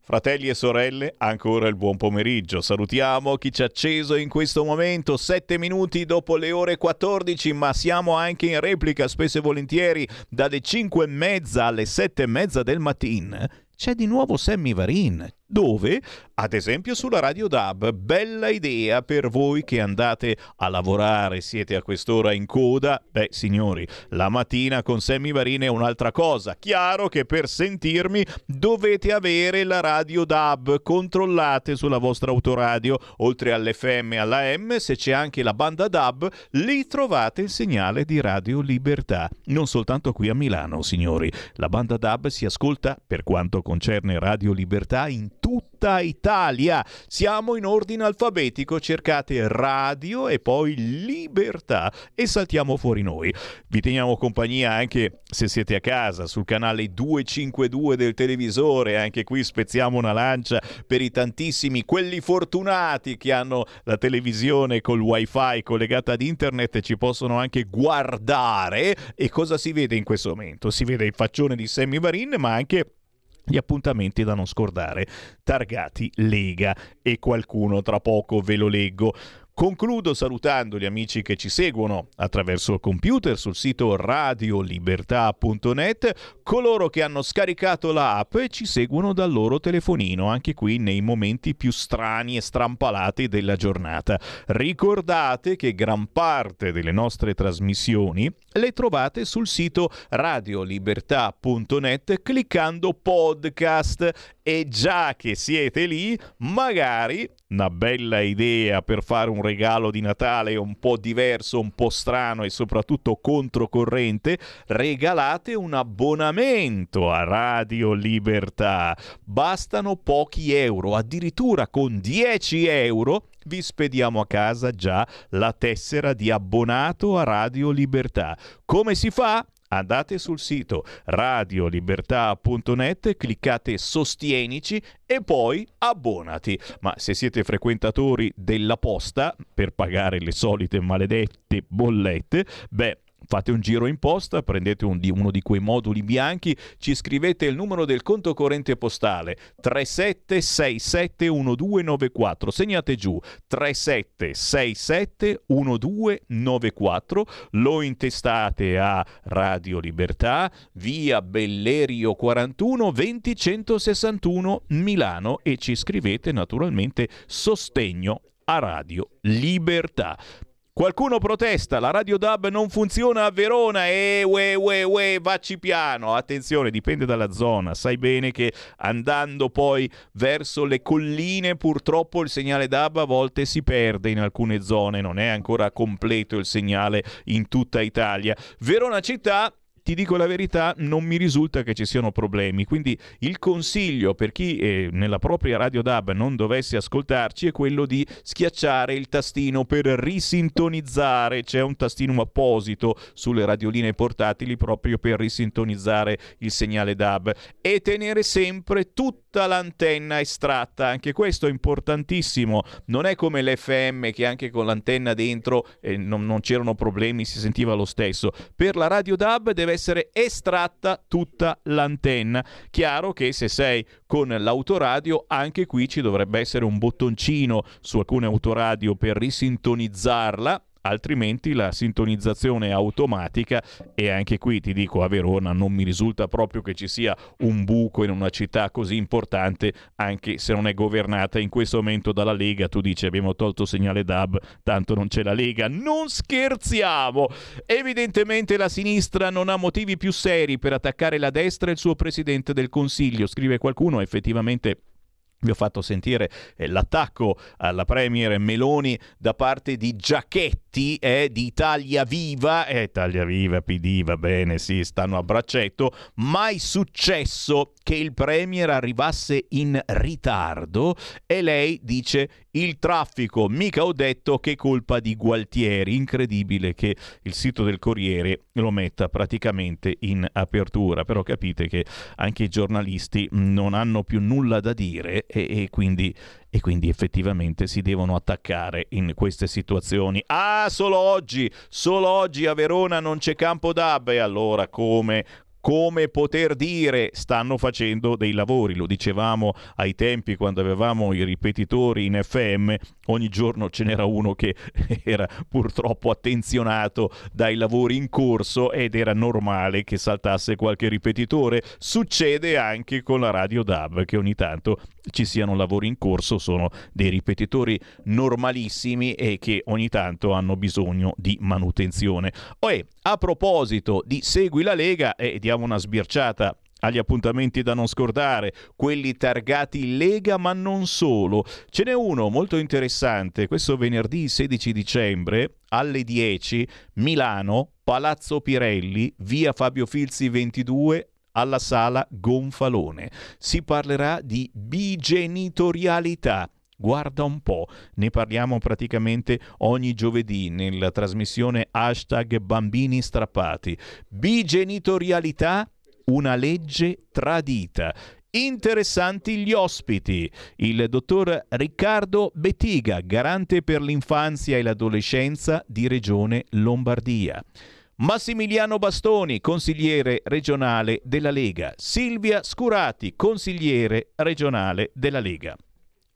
Fratelli e sorelle, ancora il buon pomeriggio. Salutiamo chi ci ha acceso in questo momento, 7 minuti dopo le ore 14, ma siamo anche in replica spesso e volentieri dalle 5 e mezza alle 7 e mezza del mattino. C'è di nuovo Sammy Varin. Dove? Ad esempio sulla Radio DAB. Bella idea per voi che andate a lavorare, siete a quest'ora in coda. Beh, signori, la mattina con Sammy Varin è un'altra cosa. Chiaro che per sentirmi dovete avere la Radio DAB. Controllate sulla vostra autoradio, oltre all'FM e alla M, se c'è anche la banda DAB, lì trovate il segnale di Radio Libertà. Non soltanto qui a Milano, signori. La banda DAB si ascolta, per quanto concerne Radio Libertà, in tutta Italia. Siamo in ordine alfabetico, cercate radio e poi libertà e saltiamo fuori noi. Vi teniamo compagnia anche se siete a casa sul canale 252 del televisore, anche qui spezziamo una lancia per i tantissimi, quelli fortunati che hanno la televisione col wifi collegata ad internet e ci possono anche guardare. E cosa si vede in questo momento? Si vede il faccione di Sammy Varin, ma anche gli appuntamenti da non scordare, targati Lega e qualcuno tra poco ve lo leggo. Concludo salutando gli amici che ci seguono attraverso il computer sul sito radiolibertà.net, coloro che hanno scaricato la app e ci seguono dal loro telefonino, anche qui nei momenti più strani e strampalati della giornata. Ricordate che gran parte delle nostre trasmissioni le trovate sul sito radiolibertà.net cliccando podcast e già che siete lì, magari una bella idea per fare un regalo di Natale un po' diverso, un po' strano e soprattutto controcorrente, regalate un abbonamento a Radio Libertà. Bastano pochi euro, addirittura con 10 euro vi spediamo a casa già la tessera di abbonato a Radio Libertà. Come si fa? Andate sul sito radiolibertà.net, cliccate Sostienici e poi abbonati. Ma se siete frequentatori della posta per pagare le solite maledette bollette, beh, fate un giro in posta, prendete un uno di quei moduli bianchi, ci scrivete il numero del conto corrente postale 37671294, segnate giù 37671294, lo intestate a Radio Libertà, via Bellerio 41 20161 Milano. E ci scrivete naturalmente sostegno a Radio Libertà. Qualcuno protesta, la Radio DAB non funziona a Verona e ue ue ue vacci piano. Attenzione, dipende dalla zona. Sai bene che andando poi verso le colline purtroppo il segnale DAB a volte si perde in alcune zone, non è ancora completo il segnale in tutta Italia. Verona città ti dico la verità, non mi risulta che ci siano problemi. Quindi il consiglio per chi eh, nella propria radio DAB non dovesse ascoltarci è quello di schiacciare il tastino per risintonizzare. C'è un tastino apposito sulle radioline portatili proprio per risintonizzare il segnale DAB e tenere sempre tutta l'antenna estratta. Anche questo è importantissimo. Non è come l'FM che anche con l'antenna dentro eh, non, non c'erano problemi, si sentiva lo stesso. Per la radio DAB deve essere estratta tutta l'antenna. Chiaro che se sei con l'autoradio, anche qui ci dovrebbe essere un bottoncino su alcune autoradio per risintonizzarla altrimenti la sintonizzazione automatica e anche qui ti dico a Verona non mi risulta proprio che ci sia un buco in una città così importante anche se non è governata in questo momento dalla Lega. Tu dici abbiamo tolto segnale DAB tanto non c'è la Lega. Non scherziamo! Evidentemente la sinistra non ha motivi più seri per attaccare la destra e il suo presidente del consiglio scrive qualcuno. Effettivamente vi ho fatto sentire eh, l'attacco alla Premier Meloni da parte di Giacchetti eh, di Italia Viva. Eh, Italia Viva, PD, va bene, sì, stanno a braccetto. Mai successo che il Premier arrivasse in ritardo e lei dice il traffico, mica ho detto che colpa di Gualtieri. Incredibile che il sito del Corriere lo metta praticamente in apertura, però capite che anche i giornalisti non hanno più nulla da dire e, e quindi e quindi effettivamente si devono attaccare in queste situazioni. Ah, solo oggi, solo oggi a Verona non c'è campo d'Ab e allora come come poter dire stanno facendo dei lavori. Lo dicevamo ai tempi quando avevamo i ripetitori in FM, ogni giorno ce n'era uno che era purtroppo attenzionato dai lavori in corso ed era normale che saltasse qualche ripetitore. Succede anche con la radio DAB che ogni tanto ci siano lavori in corso, sono dei ripetitori normalissimi e che ogni tanto hanno bisogno di manutenzione. Poi, a proposito di Segui la Lega, e diamo una sbirciata agli appuntamenti da non scordare, quelli targati Lega ma non solo. Ce n'è uno molto interessante, questo venerdì 16 dicembre alle 10, Milano, Palazzo Pirelli, via Fabio Filzi 22 alla sala Gonfalone. Si parlerà di bigenitorialità. Guarda un po', ne parliamo praticamente ogni giovedì nella trasmissione hashtag bambini strappati. Bigenitorialità, una legge tradita. Interessanti gli ospiti. Il dottor Riccardo Bettiga, garante per l'infanzia e l'adolescenza di Regione Lombardia. Massimiliano Bastoni, consigliere regionale della Lega. Silvia Scurati, consigliere regionale della Lega.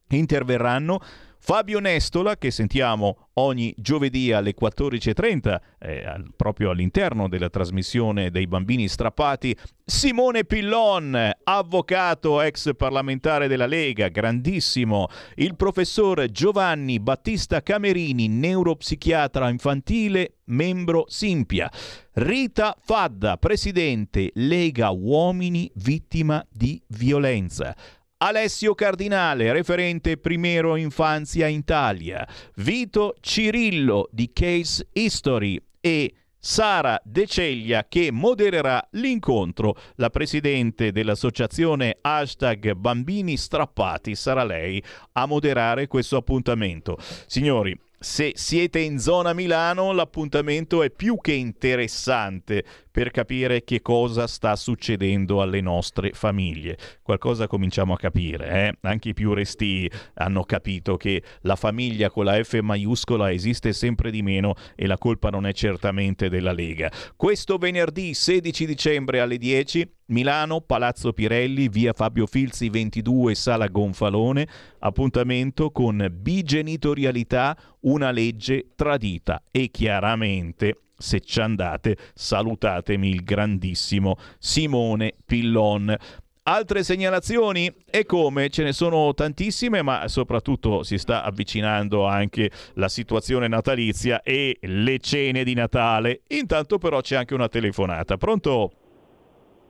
Interverranno Fabio Nestola, che sentiamo ogni giovedì alle 14.30, eh, proprio all'interno della trasmissione dei bambini strappati, Simone Pillon, avvocato ex parlamentare della Lega, grandissimo, il professor Giovanni Battista Camerini, neuropsichiatra infantile, membro Simpia, Rita Fadda, presidente Lega Uomini vittima di violenza. Alessio Cardinale, referente Primero Infanzia Italia, Vito Cirillo di Case History e Sara De Ceglia che modererà l'incontro. La presidente dell'associazione hashtag Bambini Strappati sarà lei a moderare questo appuntamento. Signori, se siete in zona Milano, l'appuntamento è più che interessante per capire che cosa sta succedendo alle nostre famiglie. Qualcosa cominciamo a capire, eh? anche i più resti hanno capito che la famiglia con la F maiuscola esiste sempre di meno e la colpa non è certamente della Lega. Questo venerdì 16 dicembre alle 10 Milano, Palazzo Pirelli, via Fabio Filzi 22, Sala Gonfalone, appuntamento con bigenitorialità, una legge tradita e chiaramente se ci andate, salutatemi il grandissimo Simone Pillon. Altre segnalazioni? E come? Ce ne sono tantissime, ma soprattutto si sta avvicinando anche la situazione natalizia e le cene di Natale. Intanto però c'è anche una telefonata. Pronto?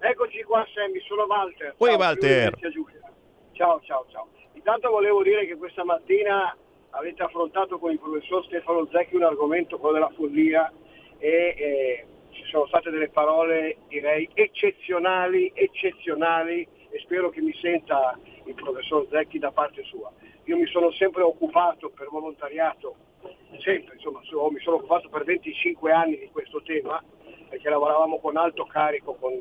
Eccoci qua Sammy, sono Walter. Oi, Ciao, Walter. Ciao, ciao, ciao. Intanto volevo dire che questa mattina avete affrontato con il professor Stefano Zecchi un argomento, quello della follia, e eh, ci sono state delle parole direi eccezionali, eccezionali e spero che mi senta il professor Zecchi da parte sua. Io mi sono sempre occupato per volontariato, sempre, insomma, so- mi sono occupato per 25 anni di questo tema, perché lavoravamo con alto carico con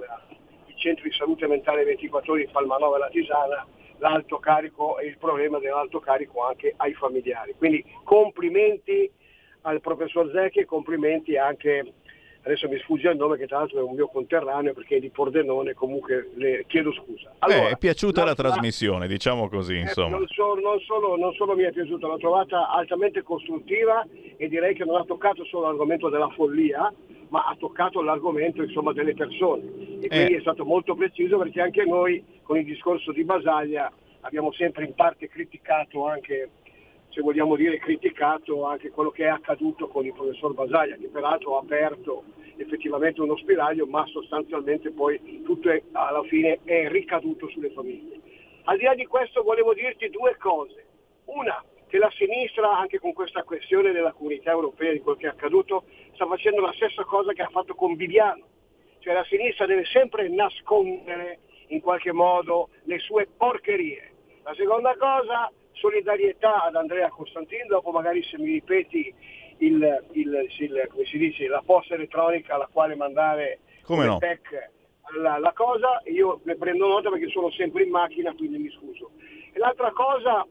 centro di salute mentale 24 ore di Palmanova e la Tisana, l'alto carico e il problema dell'alto carico anche ai familiari. Quindi complimenti al professor Zecchi e complimenti anche, adesso mi sfugge il nome che tra l'altro è un mio conterraneo perché è di Pordenone, comunque le chiedo scusa. Eh, è piaciuta la, trasmissione, diciamo così, eh, insomma. Non, so- non solo, non solo mi è piaciuta, l'ho trovata altamente costruttiva e direi che non ha toccato solo l'argomento della follia, ma ha toccato l'argomento insomma, delle persone. E quindi è stato molto preciso perché anche noi con il discorso di Basaglia abbiamo sempre in parte criticato anche, se vogliamo dire criticato anche quello che è accaduto con il professor Basaglia, che peraltro ha aperto effettivamente uno spiraglio, ma sostanzialmente poi tutto è- alla fine è ricaduto sulle famiglie. Al di là di questo volevo dirti due cose. Una, che la sinistra, anche con questa questione della comunità europea, di quel che è accaduto, sta facendo la stessa cosa che ha fatto con Viviano. Cioè la sinistra deve sempre nascondere in qualche modo le sue porcherie. La seconda cosa, solidarietà ad Andrea Costantin, dopo magari se mi ripeti il, il- il- come si dice, la posta elettronica alla quale mandare Come no? tech la, la cosa, io ne prendo nota perché sono sempre in macchina, quindi mi scuso. E l'altra cosa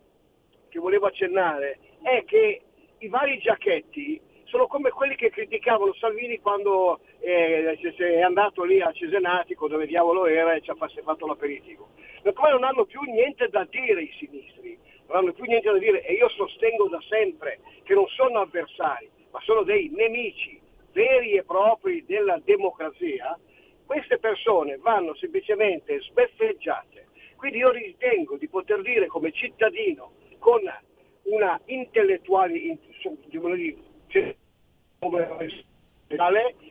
che volevo accennare è che i vari giacchetti sono come quelli che criticavano Salvini quando eh, è andato lì a Cesenatico, dove diavolo era, e ci ha fatto l'aperitivo. Ma come non hanno più niente da dire i sinistri, non hanno più niente da dire e io sostengo da sempre che non sono avversari, ma sono dei nemici veri e propri della democrazia, queste persone vanno semplicemente sbeffeggiate. Quindi io ritengo di poter dire come cittadino, con una intellettuale, cioè,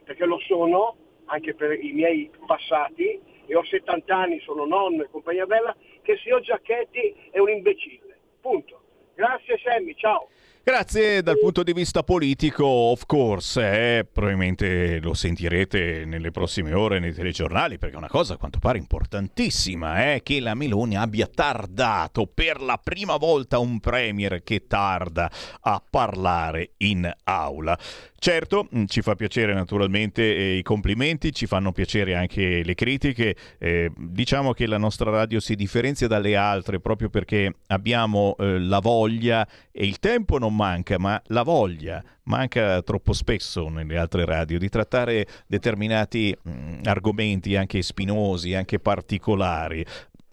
perché lo sono, anche per i miei passati, e ho 70 anni, sono nonno e compagnia bella, che il signor Giacchetti è un imbecille. Punto. Grazie Sammy, ciao. Grazie dal punto di vista politico, of course, eh, probabilmente lo sentirete nelle prossime ore nei telegiornali perché è una cosa a quanto pare importantissima è che la Meloni abbia tardato per la prima volta un premier che tarda a parlare in aula. Certo, mh, ci fa piacere naturalmente eh, i complimenti, ci fanno piacere anche le critiche. eh, diciamo che la nostra radio si differenzia dalle altre proprio perché abbiamo eh, la voglia e il tempo non manca, ma la voglia manca troppo spesso nelle altre radio di trattare determinati mh, argomenti anche spinosi, anche particolari.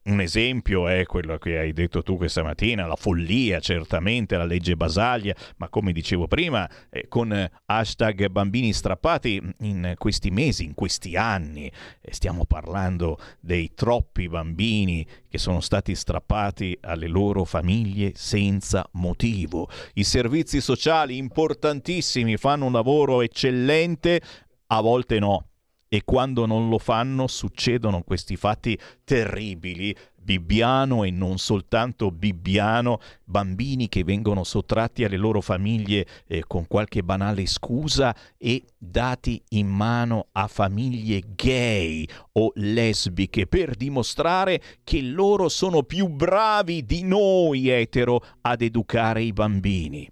Un esempio è quello che hai detto tu questa mattina, la follia, certamente, la legge Basaglia, ma come dicevo prima, eh, con eh, hashtag bambini strappati in questi mesi, in questi anni, eh, stiamo parlando dei troppi bambini che sono stati strappati alle loro famiglie senza motivo. I servizi sociali importantissimi fanno un lavoro eccellente, a volte no e quando non lo fanno succedono questi fatti terribili. Bibbiano e non soltanto Bibbiano, bambini che vengono sottratti alle loro famiglie eh, con qualche banale scusa e dati in mano a famiglie gay o lesbiche per dimostrare che loro sono più bravi di noi etero ad educare i bambini.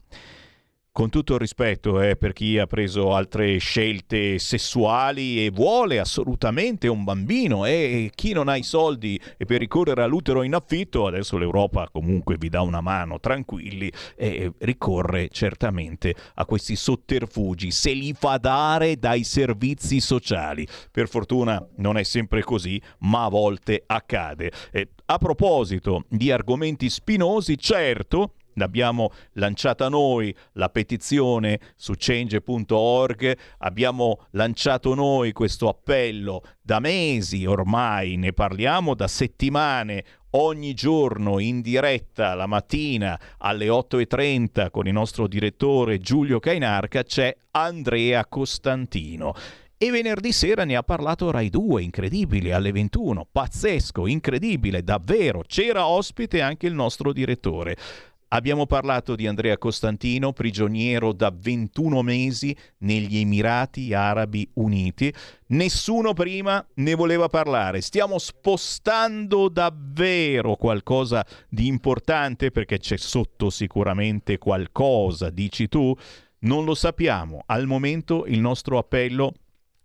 Con tutto il rispetto eh, per chi ha preso altre scelte sessuali e vuole assolutamente un bambino e chi non ha i soldi e per ricorrere all'utero in affitto, adesso l'Europa comunque vi dà una mano, tranquilli, e ricorre certamente a questi sotterfugi, se li fa dare dai servizi sociali. Per fortuna non è sempre così, ma a volte accade. Eh, a proposito di argomenti spinosi, certo, l'abbiamo lanciata noi la petizione su change.org, abbiamo lanciato noi questo appello da mesi ormai, ne parliamo da settimane, ogni giorno in diretta la mattina alle 8.30 con il nostro direttore Giulio Cainarca c'è Andrea Costantino. E venerdì sera ne ha parlato Rai 2, incredibile, alle 21, pazzesco, incredibile, davvero, c'era ospite anche il nostro direttore. Abbiamo parlato di Andrea Costantino, prigioniero da 21 mesi negli Emirati Arabi Uniti. Nessuno prima ne voleva parlare. Stiamo spostando davvero qualcosa di importante perché c'è sotto sicuramente qualcosa, dici tu? Non lo sappiamo. Al momento il nostro appello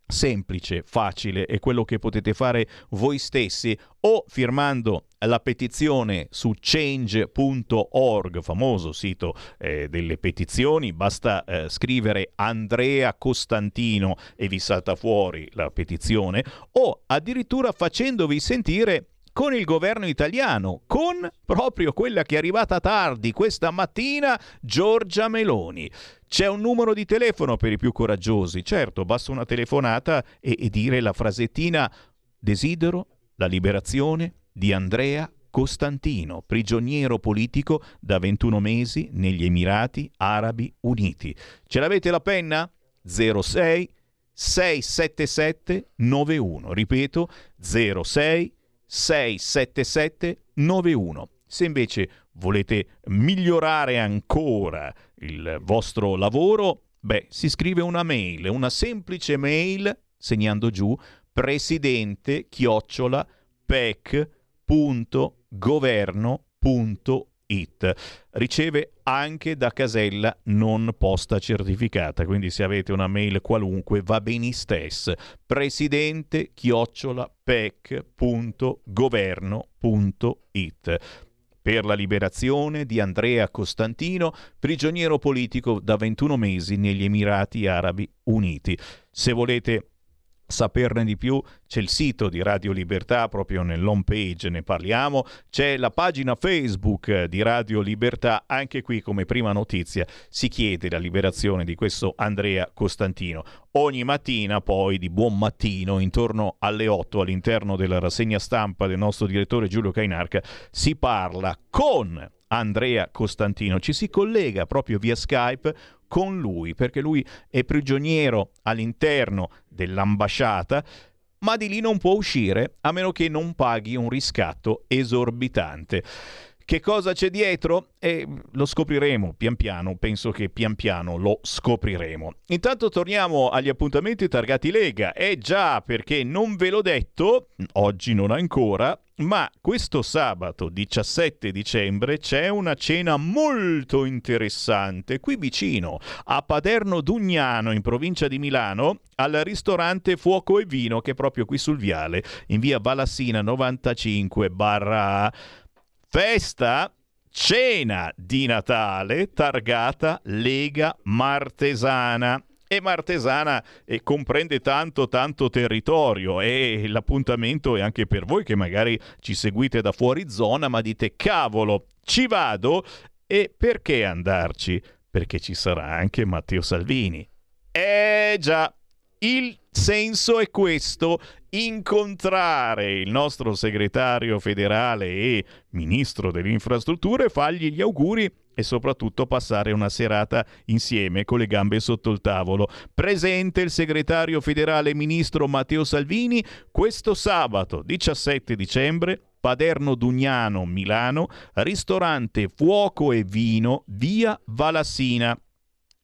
semplice, facile, è quello che potete fare voi stessi o firmando la petizione su change.org, famoso sito eh, delle petizioni, basta eh, scrivere Andrea Costantino e vi salta fuori la petizione, o addirittura facendovi sentire con il governo italiano, con proprio quella che è arrivata tardi questa mattina, Giorgia Meloni. C'è un numero di telefono per i più coraggiosi, certo, basta una telefonata e, e dire la frasettina Desidero la liberazione di Andrea Costantino, prigioniero politico da 21 mesi negli Emirati Arabi Uniti. Ce l'avete la penna? 06 677 91. Ripeto, 06 677 91. Se invece volete migliorare ancora il vostro lavoro, beh, si scrive una mail, una semplice mail, segnando giù presidente chiocciola pec.governo.it. Riceve anche da casella non posta certificata, quindi se avete una mail qualunque va bene stess. Presidente chiocciola pec.governo.it per la liberazione di Andrea Costantino, prigioniero politico da 21 mesi negli Emirati Arabi Uniti. Se volete saperne di più c'è il sito di Radio Libertà proprio nell'home page ne parliamo c'è la pagina Facebook di Radio Libertà anche qui come prima notizia si chiede la liberazione di questo Andrea Costantino. Ogni mattina poi di buon mattino intorno alle 8 all'interno della rassegna stampa del nostro direttore Giulio Cainarca si parla con Andrea Costantino. Ci si collega proprio via Skype con lui, perché lui è prigioniero all'interno dell'ambasciata, ma di lì non può uscire a meno che non paghi un riscatto esorbitante. Che cosa c'è dietro? E lo scopriremo pian piano, penso che pian piano lo scopriremo. Intanto torniamo agli appuntamenti targati Lega. Eh già, perché non ve l'ho detto, oggi non ancora, ma questo sabato 17 dicembre c'è una cena molto interessante qui vicino, a Paderno Dugnano, in provincia di Milano, al ristorante Fuoco e Vino, che è proprio qui sul viale, in via Valassina 95 barra Festa cena di Natale targata Lega Martesana. E Martesana eh, comprende tanto tanto territorio e l'appuntamento è anche per voi che magari ci seguite da fuori zona ma dite cavolo ci vado e perché andarci? Perché ci sarà anche Matteo Salvini. Eh già, il senso è questo, incontrare il nostro segretario federale e ministro delle infrastrutture, fargli gli auguri e soprattutto passare una serata insieme con le gambe sotto il tavolo. Presente il segretario federale ministro Matteo Salvini questo sabato 17 dicembre Paderno Dugnano, Milano, ristorante Fuoco e Vino, via Valassina.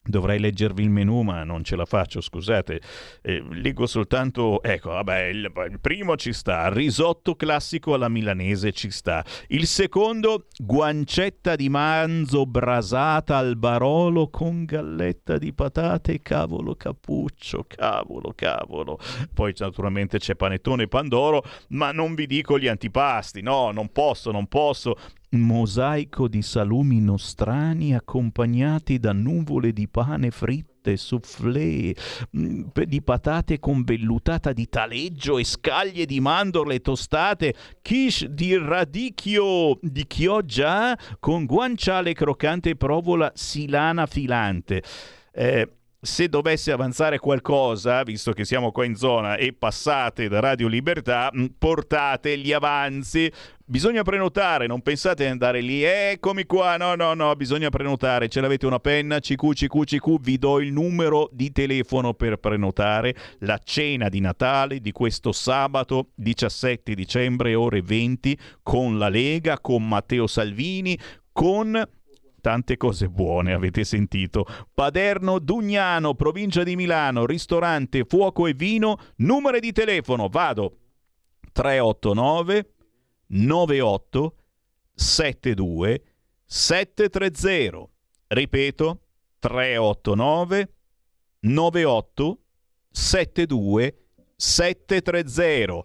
Dovrei leggervi il menù, ma non ce la faccio, scusate. Eh, leggo soltanto. Ecco, vabbè, il, il, primo ci sta. Risotto classico alla milanese ci sta. Il secondo, guancetta di manzo brasata al barolo con galletta di patate. Cavolo, cappuccio, cavolo, cavolo. Poi naturalmente c'è panettone e pandoro, ma non vi dico gli antipasti. No, non posso, non posso mosaico di salumi nostrani accompagnati da nuvole di pane ricotte, soufflé mm, di patate con vellutata di taleggio e scaglie di mandorle tostate, quiche di radicchio di chioggia con guanciale croccante e provola silana filante. Eh, se dovesse avanzare qualcosa, visto che siamo qua in zona e passate da Radio Libertà, mm, portate gli avanzi. Bisogna prenotare, non pensate di andare lì, eccomi qua, no, no, no, bisogna prenotare. Ce l'avete una penna? CQ, CQ, CQ, vi do il numero di telefono per prenotare la cena di Natale di questo sabato 17 dicembre, ore 20, con la Lega, con Matteo Salvini, con tante cose buone, avete sentito. Paderno Dugnano, provincia di Milano, ristorante Fuoco e Vino, numero di telefono, vado 389 98 72 730. Ripeto 389 98 72 730.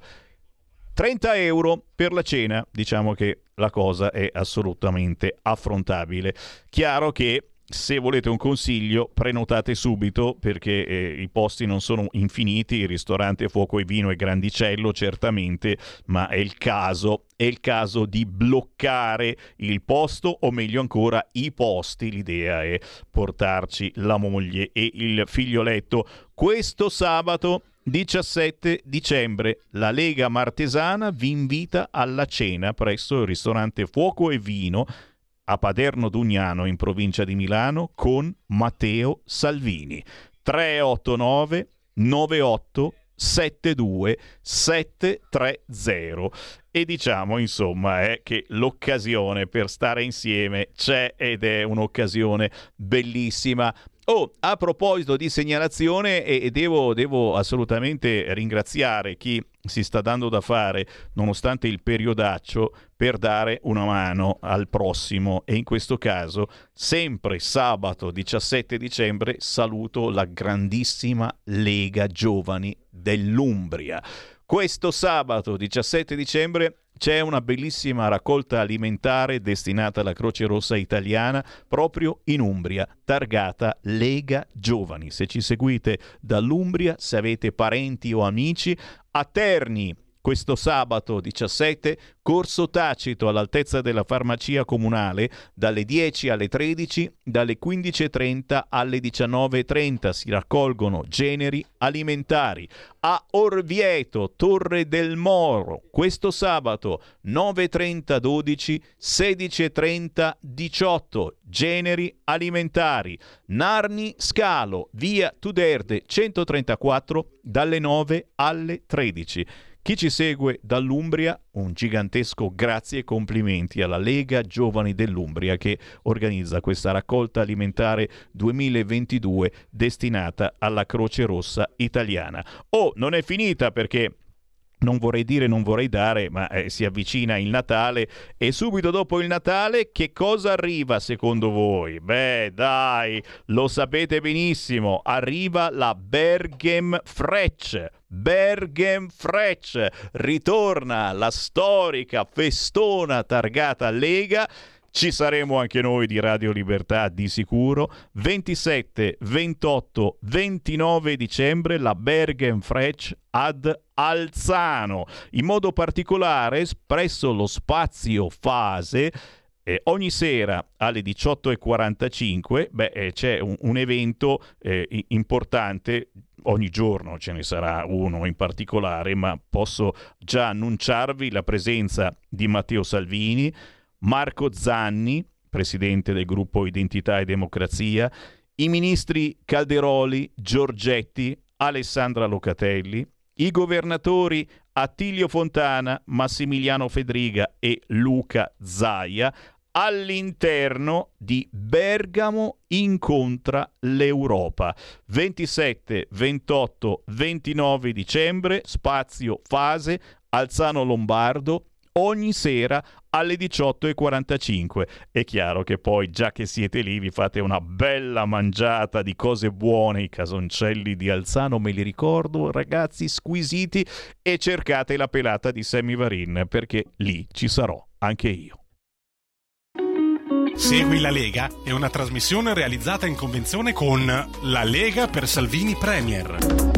30 euro per la cena, diciamo che la cosa è assolutamente affrontabile. Chiaro che se volete un consiglio, prenotate subito perché eh, i posti non sono infiniti, il ristorante Fuoco e Vino è grandicello certamente, ma è il caso, è il caso di bloccare il posto o meglio ancora i posti. L'idea è portarci la moglie e il figlioletto questo sabato 17 dicembre la Lega Martesana vi invita alla cena presso il ristorante Fuoco e Vino a Paderno Dugnano in provincia di Milano con Matteo Salvini. 389 98 72 730 e diciamo insomma è che l'occasione per stare insieme c'è ed è un'occasione bellissima Oh, a proposito di segnalazione, e devo, devo, assolutamente ringraziare chi si sta dando da fare, nonostante il periodaccio, per dare una mano al prossimo. E in questo caso, sempre sabato 17 dicembre, saluto la grandissima Lega Giovani dell'Umbria. Questo sabato 17 dicembre c'è una bellissima raccolta alimentare destinata alla Croce Rossa italiana proprio in Umbria, targata Lega Giovani. Se ci seguite dall'Umbria, se avete parenti o amici, a Terni questo sabato 17, corso tacito all'altezza della farmacia comunale dalle 10 alle 13, dalle 15.30 alle 19.30 si raccolgono generi alimentari. A Orvieto, Torre del Moro, questo sabato 9.30 12, 16.30 18, generi alimentari. Narni Scalo, via Tuderde 134, dalle 9 alle 13. Chi ci segue dall'Umbria, un gigantesco grazie e complimenti alla Lega Giovani dell'Umbria che organizza questa raccolta alimentare 2022 destinata alla Croce Rossa italiana. Oh, non è finita perché non vorrei dire, non vorrei dare, ma eh, si avvicina il Natale e subito dopo il Natale che cosa arriva secondo voi? Beh, dai, lo sapete benissimo, arriva la Berghem Frecce. Bergen Frecce ritorna la storica festona targata Lega ci saremo anche noi di Radio Libertà di sicuro. 27, 28, 29 dicembre la Bergen Frech ad Alzano. In modo particolare, presso lo spazio Fase, eh, ogni sera alle 18.45 beh, eh, c'è un, un evento eh, importante ogni giorno ce ne sarà uno in particolare, ma posso già annunciarvi la presenza di Matteo Salvini, Marco Zanni, presidente del gruppo Identità e Democrazia, i ministri Calderoli, Giorgetti, Alessandra Locatelli, i governatori Attilio Fontana, Massimiliano Fedriga e Luca Zaia all'interno di Bergamo incontra l'Europa. 27, 28, 29 dicembre, spazio fase, Alzano Lombardo, ogni sera alle 18.45. È chiaro che poi, già che siete lì, vi fate una bella mangiata di cose buone, i casoncelli di Alzano, me li ricordo, ragazzi squisiti, e cercate la pelata di Sammy Varin, perché lì ci sarò anche io. Segui la Lega è una trasmissione realizzata in convenzione con La Lega per Salvini Premier.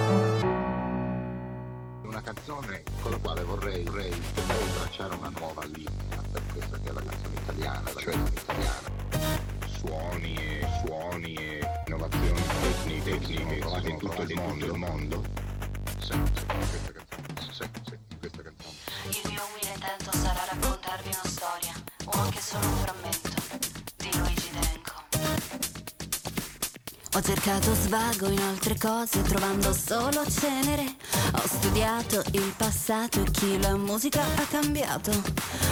Con la quale vorrei, vorrei, vorrei tracciare una nuova linea per questa che è la canzone italiana, la canzone italiana. Suoni e suoni e innovazioni tecniche, tecniche trovate in tutto il mondo, il mondo. Sì, sì, questa canzone, sì, sì, questa canzone. Il mio umile intento sarà raccontarvi una storia, o anche solo un frammento, Ho cercato svago in altre cose, trovando solo cenere. Ho studiato il passato e chi la musica ha cambiato.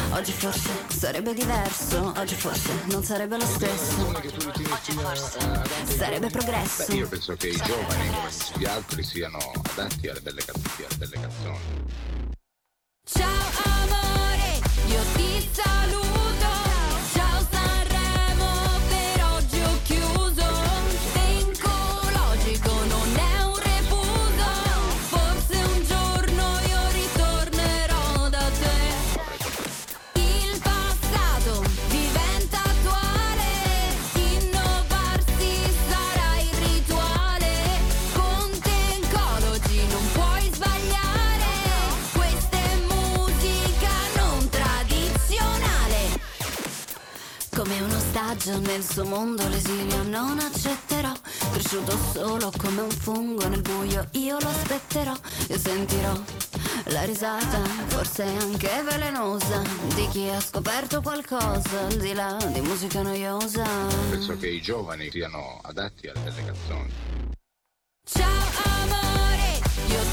Oggi forse sarebbe diverso, oggi forse non sarebbe lo stesso. Oggi forse sarebbe progresso. Beh, io penso che i giovani, come tutti gli altri, siano adatti alle belle canzoni. Alle belle canzoni. Ciao amore, io ti saluto. Ostaggio nel suo mondo l'esilio non accetterò. Cresciuto solo come un fungo nel buio, io lo aspetterò e sentirò la risata, forse anche velenosa, di chi ha scoperto qualcosa al di là di musica noiosa. Penso che i giovani siano adatti alle belle canzoni. Ciao amore, io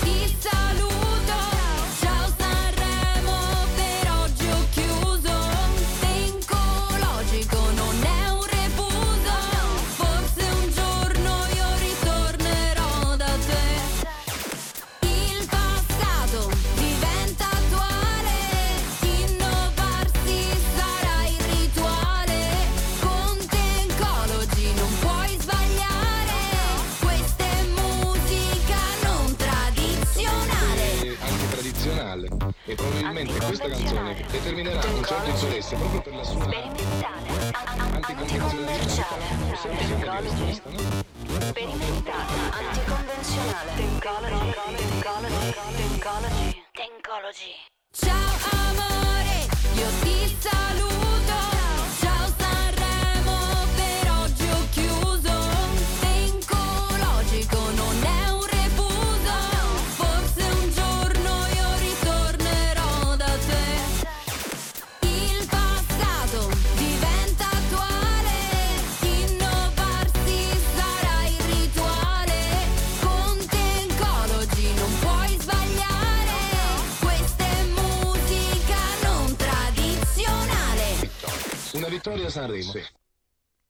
a Sanremo.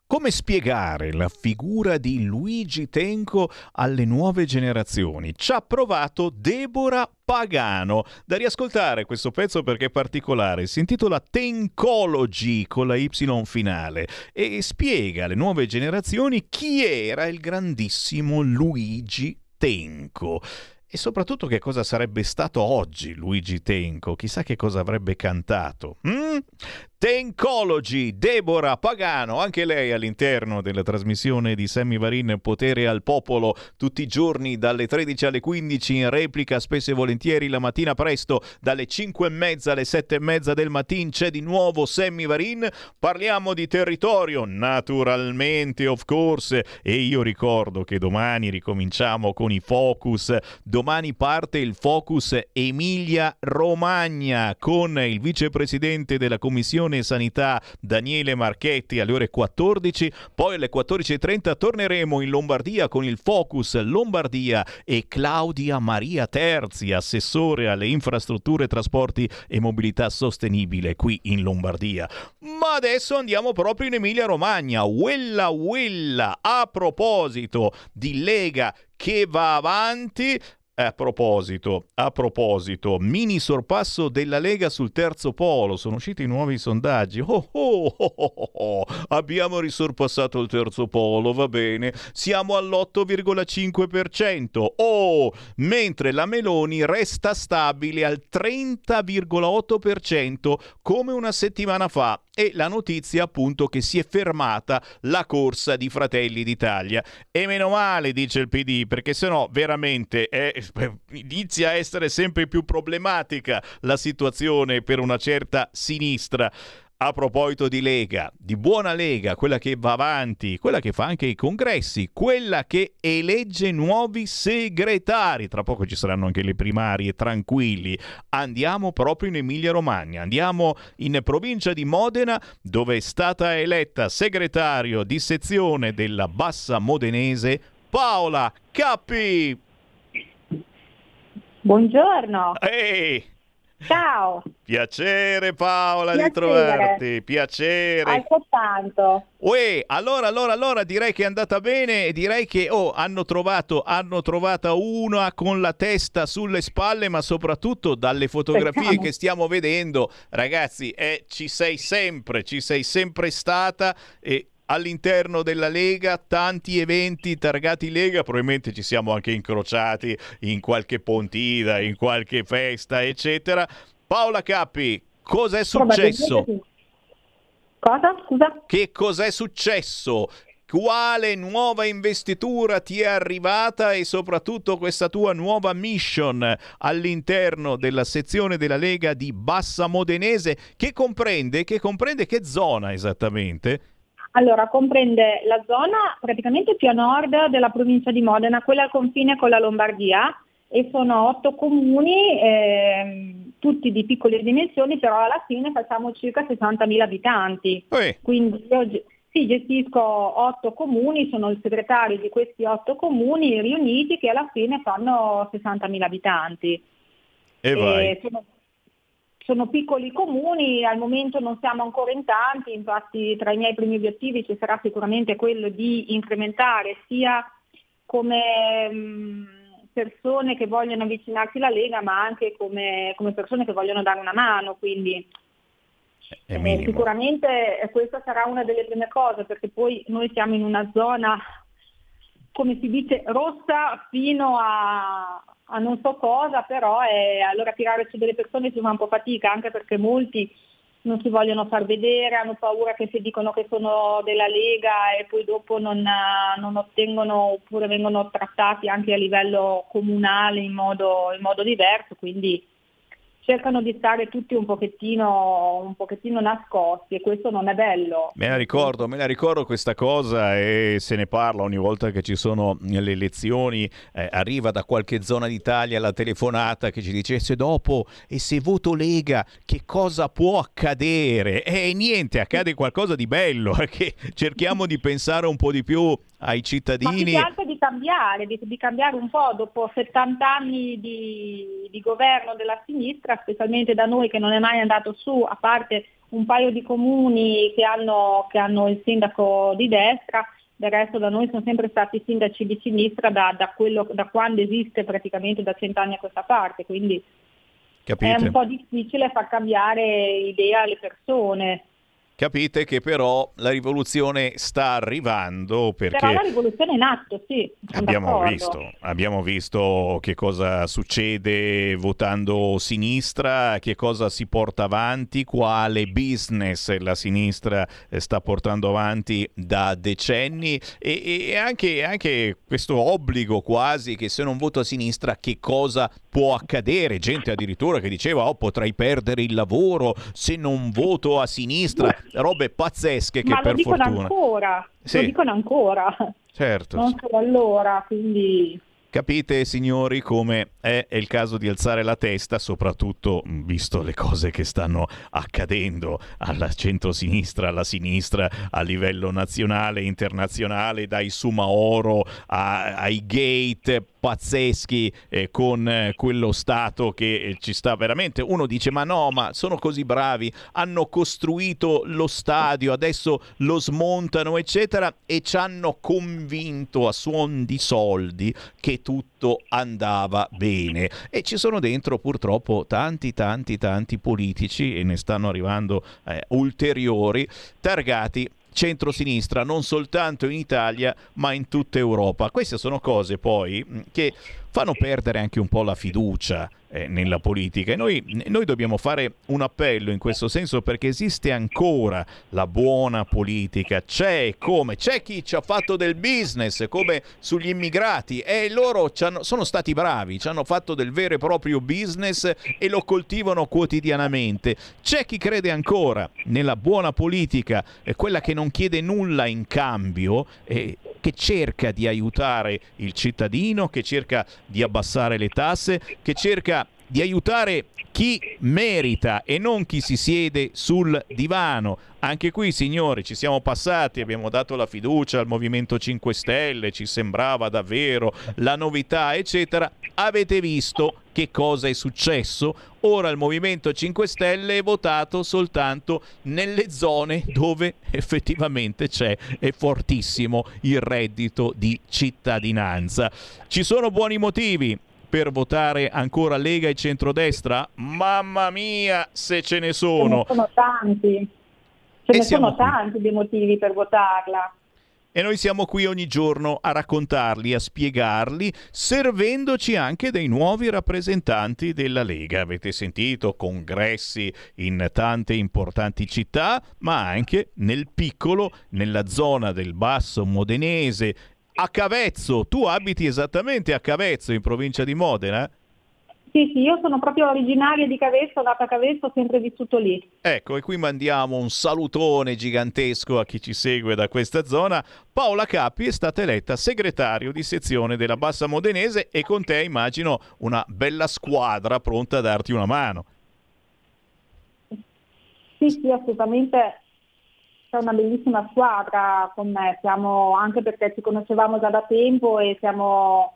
Come spiegare la figura di Luigi Tenco alle nuove generazioni? Ci ha provato Deborah Pagano. Da riascoltare questo pezzo perché è particolare. Si intitola Tencology con la Y finale e spiega alle nuove generazioni chi era il grandissimo Luigi Tenco. E soprattutto che cosa sarebbe stato oggi Luigi Tenco? Chissà che cosa avrebbe cantato. Mm? Tencology, Deborah Pagano, anche lei all'interno della trasmissione di Sammy Varin Potere al Popolo, tutti i giorni dalle 13 alle 15 in replica, spesso e volentieri la mattina presto, dalle 5 e mezza alle 7 e mezza del mattino c'è di nuovo Sammy Varin, parliamo di territorio, naturalmente, of course, e io ricordo che domani ricominciamo con i focus, domani parte il focus Emilia Romagna con il vicepresidente della Commissione Sanità Daniele Marchetti alle ore 14, poi alle 14.30 torneremo in Lombardia con il Focus Lombardia e Claudia Maria Terzi, assessore alle infrastrutture, trasporti e mobilità sostenibile qui in Lombardia. Ma adesso andiamo proprio in Emilia Romagna, Wella Wella, a proposito di Lega che va avanti, a proposito, a proposito, mini sorpasso della Lega sul terzo polo, sono usciti nuovi sondaggi. Oh, oh, oh, oh, oh. Abbiamo risorpassato il terzo polo, va bene, siamo all'8,5%. Oh, mentre la Meloni resta stabile al 30,8% come una settimana fa e la notizia appunto che si è fermata la corsa di Fratelli d'Italia. E meno male, dice il PD, perché sennò veramente è, inizia a essere sempre più problematica la situazione per una certa sinistra. A proposito di Lega, di buona Lega, quella che va avanti, quella che fa anche i congressi, quella che elegge nuovi segretari, tra poco ci saranno anche le primarie, tranquilli, andiamo proprio in Emilia Romagna, andiamo in provincia di Modena dove è stata eletta segretario di sezione della Bassa Modenese Paola Cappi. Buongiorno. Ehi! Ciao. Piacere Paola Piacere. di trovarti, piacere. Altrettanto. Uè, allora, allora, allora direi che è andata bene e direi che oh, hanno trovato, hanno trovata una con la testa sulle spalle, ma soprattutto dalle fotografie Speriamo. che stiamo vedendo, ragazzi, eh, ci sei sempre, ci sei sempre stata e all'interno della Lega tanti eventi targati Lega, probabilmente ci siamo anche incrociati in qualche pontida, in qualche festa, eccetera. Paola Cappi, cos'è successo? Cosa? Scusa? Che cos'è successo? Quale nuova investitura ti è arrivata e soprattutto questa tua nuova mission all'interno della sezione della Lega di Bassa Modenese che comprende che, comprende che zona esattamente? Allora, comprende la zona praticamente più a nord della provincia di Modena, quella al confine con la Lombardia, e sono otto comuni, ehm, tutti di piccole dimensioni, però alla fine facciamo circa 60.000 abitanti. Quindi io sì, gestisco otto comuni, sono il segretario di questi otto comuni riuniti che alla fine fanno 60.000 abitanti. E vai. sono, sono piccoli comuni, al momento non siamo ancora in tanti, infatti tra i miei primi obiettivi ci sarà sicuramente quello di incrementare sia come mh, persone che vogliono avvicinarsi alla Lega, ma anche come, come persone che vogliono dare una mano. Quindi eh, sicuramente questa sarà una delle prime cose, perché poi noi siamo in una zona, come si dice, rossa fino a, a non so cosa, però è, allora tirare su delle persone si fa un po' fatica, anche perché molti non si vogliono far vedere, hanno paura che se dicono che sono della Lega e poi dopo non, eh, non ottengono oppure vengono trattati anche a livello comunale in modo, in modo diverso, quindi cercano di stare tutti un pochettino, un pochettino nascosti e questo non è bello. Me la ricordo, me la ricordo questa cosa e se ne parla ogni volta che ci sono le elezioni, eh, arriva da qualche zona d'Italia la telefonata che ci dice se dopo e se voto Lega che cosa può accadere? E niente, accade qualcosa di bello, perché cerchiamo di pensare un po' di più ai Ma più cittadini. che altro di cambiare, di, di cambiare un po' dopo 70 anni di, di governo della sinistra, specialmente da noi che non è mai andato su, a parte un paio di comuni che hanno, che hanno il sindaco di destra, del resto da noi sono sempre stati sindaci di sinistra da, da quello- da quando esiste praticamente da cent'anni a questa parte, quindi è Capite? un po' difficile far cambiare idea alle persone. Capite che però la rivoluzione sta arrivando perché Però la rivoluzione è in atto, sì. Abbiamo visto, abbiamo visto che cosa succede votando sinistra, che cosa si porta avanti, quale business la sinistra eh, sta portando avanti da decenni e, e anche, anche questo obbligo quasi che se non voto a sinistra che cosa può accadere. Gente addirittura che diceva oh potrei perdere il lavoro se non voto a sinistra, robe pazzesche che Ma lo per dicono fortuna... ancora, Sì. lo dicono ancora, Certo. non solo allora, quindi... Capite, signori, come è, il caso di alzare la testa, soprattutto visto le cose che stanno accadendo alla centrosinistra, alla sinistra, a livello nazionale, internazionale, dai Sumaoro a- ai gate pazzeschi eh, con eh, quello Stato che eh, ci sta veramente. Uno dice: Ma no, ma sono così bravi, hanno costruito lo stadio, adesso lo smontano, eccetera, e ci hanno convinto a suon di soldi che tutto andava bene. E ci sono dentro purtroppo tanti, tanti, tanti politici, e ne stanno arrivando eh, ulteriori, targati centrosinistra non soltanto in Italia ma in tutta Europa. Queste sono cose poi che fanno perdere anche un po' la fiducia eh, nella politica e noi, noi dobbiamo fare un appello in questo senso perché esiste ancora la buona politica, c'è come, c'è chi ci ha fatto del business come sugli immigrati e loro sono stati bravi, ci hanno fatto del vero e proprio business e lo coltivano quotidianamente. C'è chi crede ancora nella buona politica, eh, quella che non chiede nulla in cambio, eh, che cerca di aiutare il cittadino, che cerca di abbassare le tasse, che cerca di aiutare chi merita e non chi si siede sul divano. Anche qui, signori, ci siamo passati, abbiamo dato la fiducia al Movimento 5 Stelle, ci sembrava davvero la novità, eccetera. Avete visto che cosa è successo? Ora il Movimento 5 Stelle è votato soltanto nelle zone dove effettivamente c'è è fortissimo il reddito di cittadinanza. Ci sono buoni motivi per votare ancora Lega e centrodestra? Mamma mia, se ce ne Ce sono. ne sono tanti, ce E ne sono qui. tanti dei motivi per votarla. E noi siamo qui ogni giorno a raccontarli, a spiegarli, servendoci anche dei nuovi rappresentanti della Lega. Avete sentito congressi in tante importanti città, ma anche nel piccolo, nella zona del Basso Modenese. A Cavezzo, tu abiti esattamente a Cavezzo, in provincia di Modena? Sì, sì, io sono proprio originaria di Cavezzo, nata a Cavezzo, ho sempre vissuto lì. Ecco, e qui mandiamo un salutone gigantesco a chi ci segue da questa zona. Paola Cappi è stata eletta segretario di sezione della Bassa Modenese e con te immagino una bella squadra pronta a darti una mano. Sì, sì, assolutamente c'è una bellissima squadra con me, siamo anche perché ci conoscevamo già da tempo e siamo,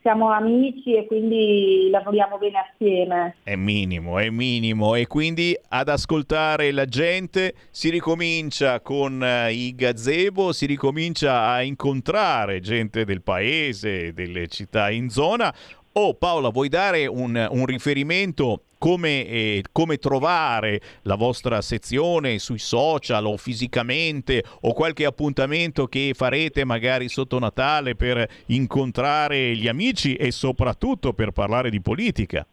siamo amici e quindi lavoriamo bene assieme. È minimo, è minimo e quindi ad ascoltare la gente si ricomincia con eh, i gazebo, si ricomincia a incontrare gente del paese, delle città in zona. Oh Paola, vuoi dare un, un riferimento come, eh, come trovare la vostra sezione sui social o fisicamente o qualche appuntamento che farete magari sotto Natale per incontrare gli amici e soprattutto per parlare di politica?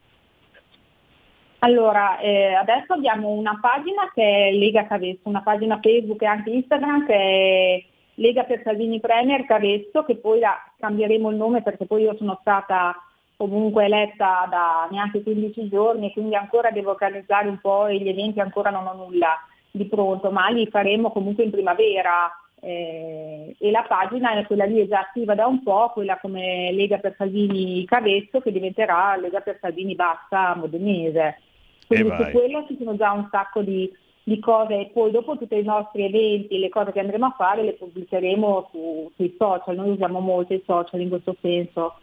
Allora, eh, adesso abbiamo una pagina che è Lega Cavezzo, una pagina Facebook e anche Instagram che è Lega per Salvini Premier Cavezzo, che poi la cambieremo il nome perché poi io sono stata comunque eletta da neanche 15 giorni e quindi ancora devo organizzare un po' gli eventi ancora non ho nulla di pronto, ma li faremo comunque in primavera. eh, e la pagina è quella lì è già attiva da un po', quella come Lega per Salvini Cavezzo che diventerà Lega per Salvini Bassa Modenese. Quindi su quello ci sono già un sacco di, di cose e poi dopo tutti i nostri eventi, le cose che andremo a fare le pubblicheremo su- sui social, noi usiamo molto i social in questo senso.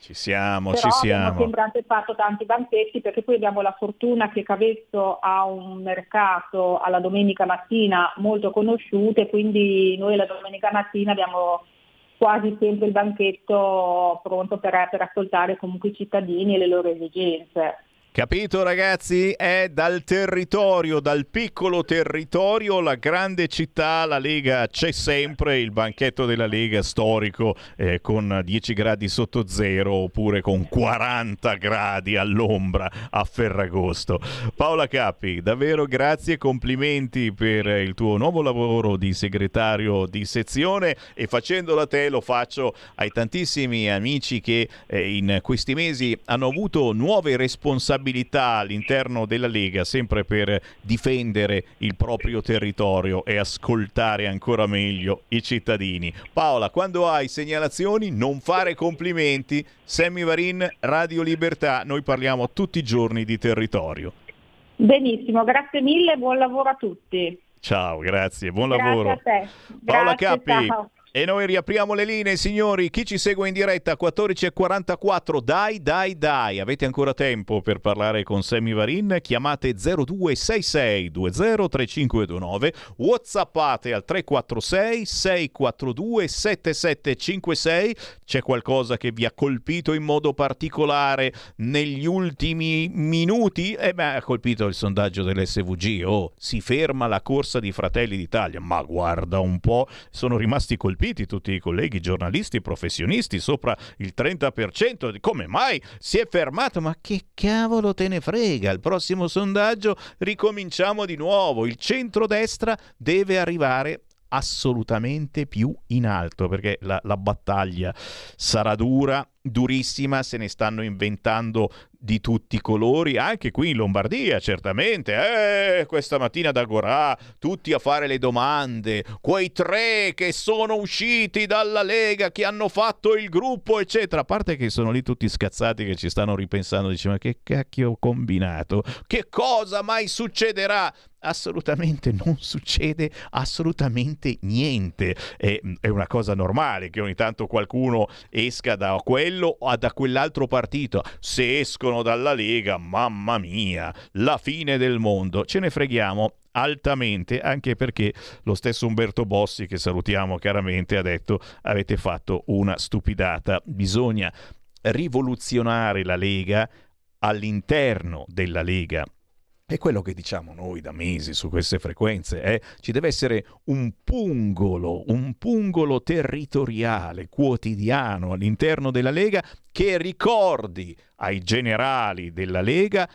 Ci siamo, Però ci abbiamo siamo. sempre anche fatto tanti banchetti perché poi abbiamo la fortuna che Cavezzo ha un mercato alla domenica mattina molto conosciuto e quindi noi la domenica mattina abbiamo quasi sempre il banchetto pronto per, per ascoltare comunque i cittadini e le loro esigenze. Capito ragazzi? È dal territorio, dal piccolo territorio, la grande città, la Lega c'è sempre, il banchetto della Lega storico eh, con 10 gradi sotto zero oppure con 40 gradi all'ombra a Ferragosto. Paola Cappi, davvero grazie e complimenti per il tuo nuovo lavoro di segretario di sezione e facendola te lo faccio ai tantissimi amici che eh, in questi mesi hanno avuto nuove responsabilità all'interno della Lega sempre per difendere il proprio territorio e ascoltare ancora meglio i cittadini. Paola, quando hai segnalazioni non fare complimenti. Sammy Varin, Radio Libertà, noi parliamo tutti i giorni di territorio. Benissimo, grazie mille, buon lavoro a tutti. Ciao, grazie, buon Grazie lavoro. te. Paola Grazie, Cappi. ciao. E noi riapriamo le linee, signori. Chi ci segue in diretta 14.44, dai, dai, dai. Avete ancora tempo per parlare con Sammy Varin. Chiamate 0266 203529, whatsappate al 346 642 7756. C'è qualcosa che vi ha colpito in modo particolare negli ultimi minuti? Eh beh, ha colpito il sondaggio dell'SVG. Oh, si ferma la corsa di Fratelli d'Italia. Ma guarda un po', sono rimasti colpiti tutti i colleghi giornalisti professionisti sopra il 30%. Come mai si è fermato? Ma che cavolo te ne frega? Il prossimo sondaggio ricominciamo di nuovo. Il centrodestra deve arrivare assolutamente più in alto perché la, la battaglia sarà dura, durissima, se ne stanno inventando di tutti i colori, anche qui in Lombardia certamente, eh, questa mattina da Gorà, tutti a fare le domande, quei tre che sono usciti dalla Lega, che hanno fatto il gruppo, eccetera, a parte che sono lì tutti scazzati che ci stanno ripensando, dice ma che cacchio ho combinato, che cosa mai succederà? Assolutamente non succede assolutamente niente. È, è una cosa normale che ogni tanto qualcuno esca da quello o da quell'altro partito. Se escono dalla Lega, mamma mia, la fine del mondo. Ce ne freghiamo altamente anche perché lo stesso Umberto Bossi che salutiamo caramente ha detto avete fatto una stupidata bisogna rivoluzionare la Lega all'interno della Lega è quello che diciamo noi da mesi su queste frequenze, eh? ci deve essere un pungolo, un pungolo territoriale, quotidiano all'interno della Lega che ricordi ai generali della Lega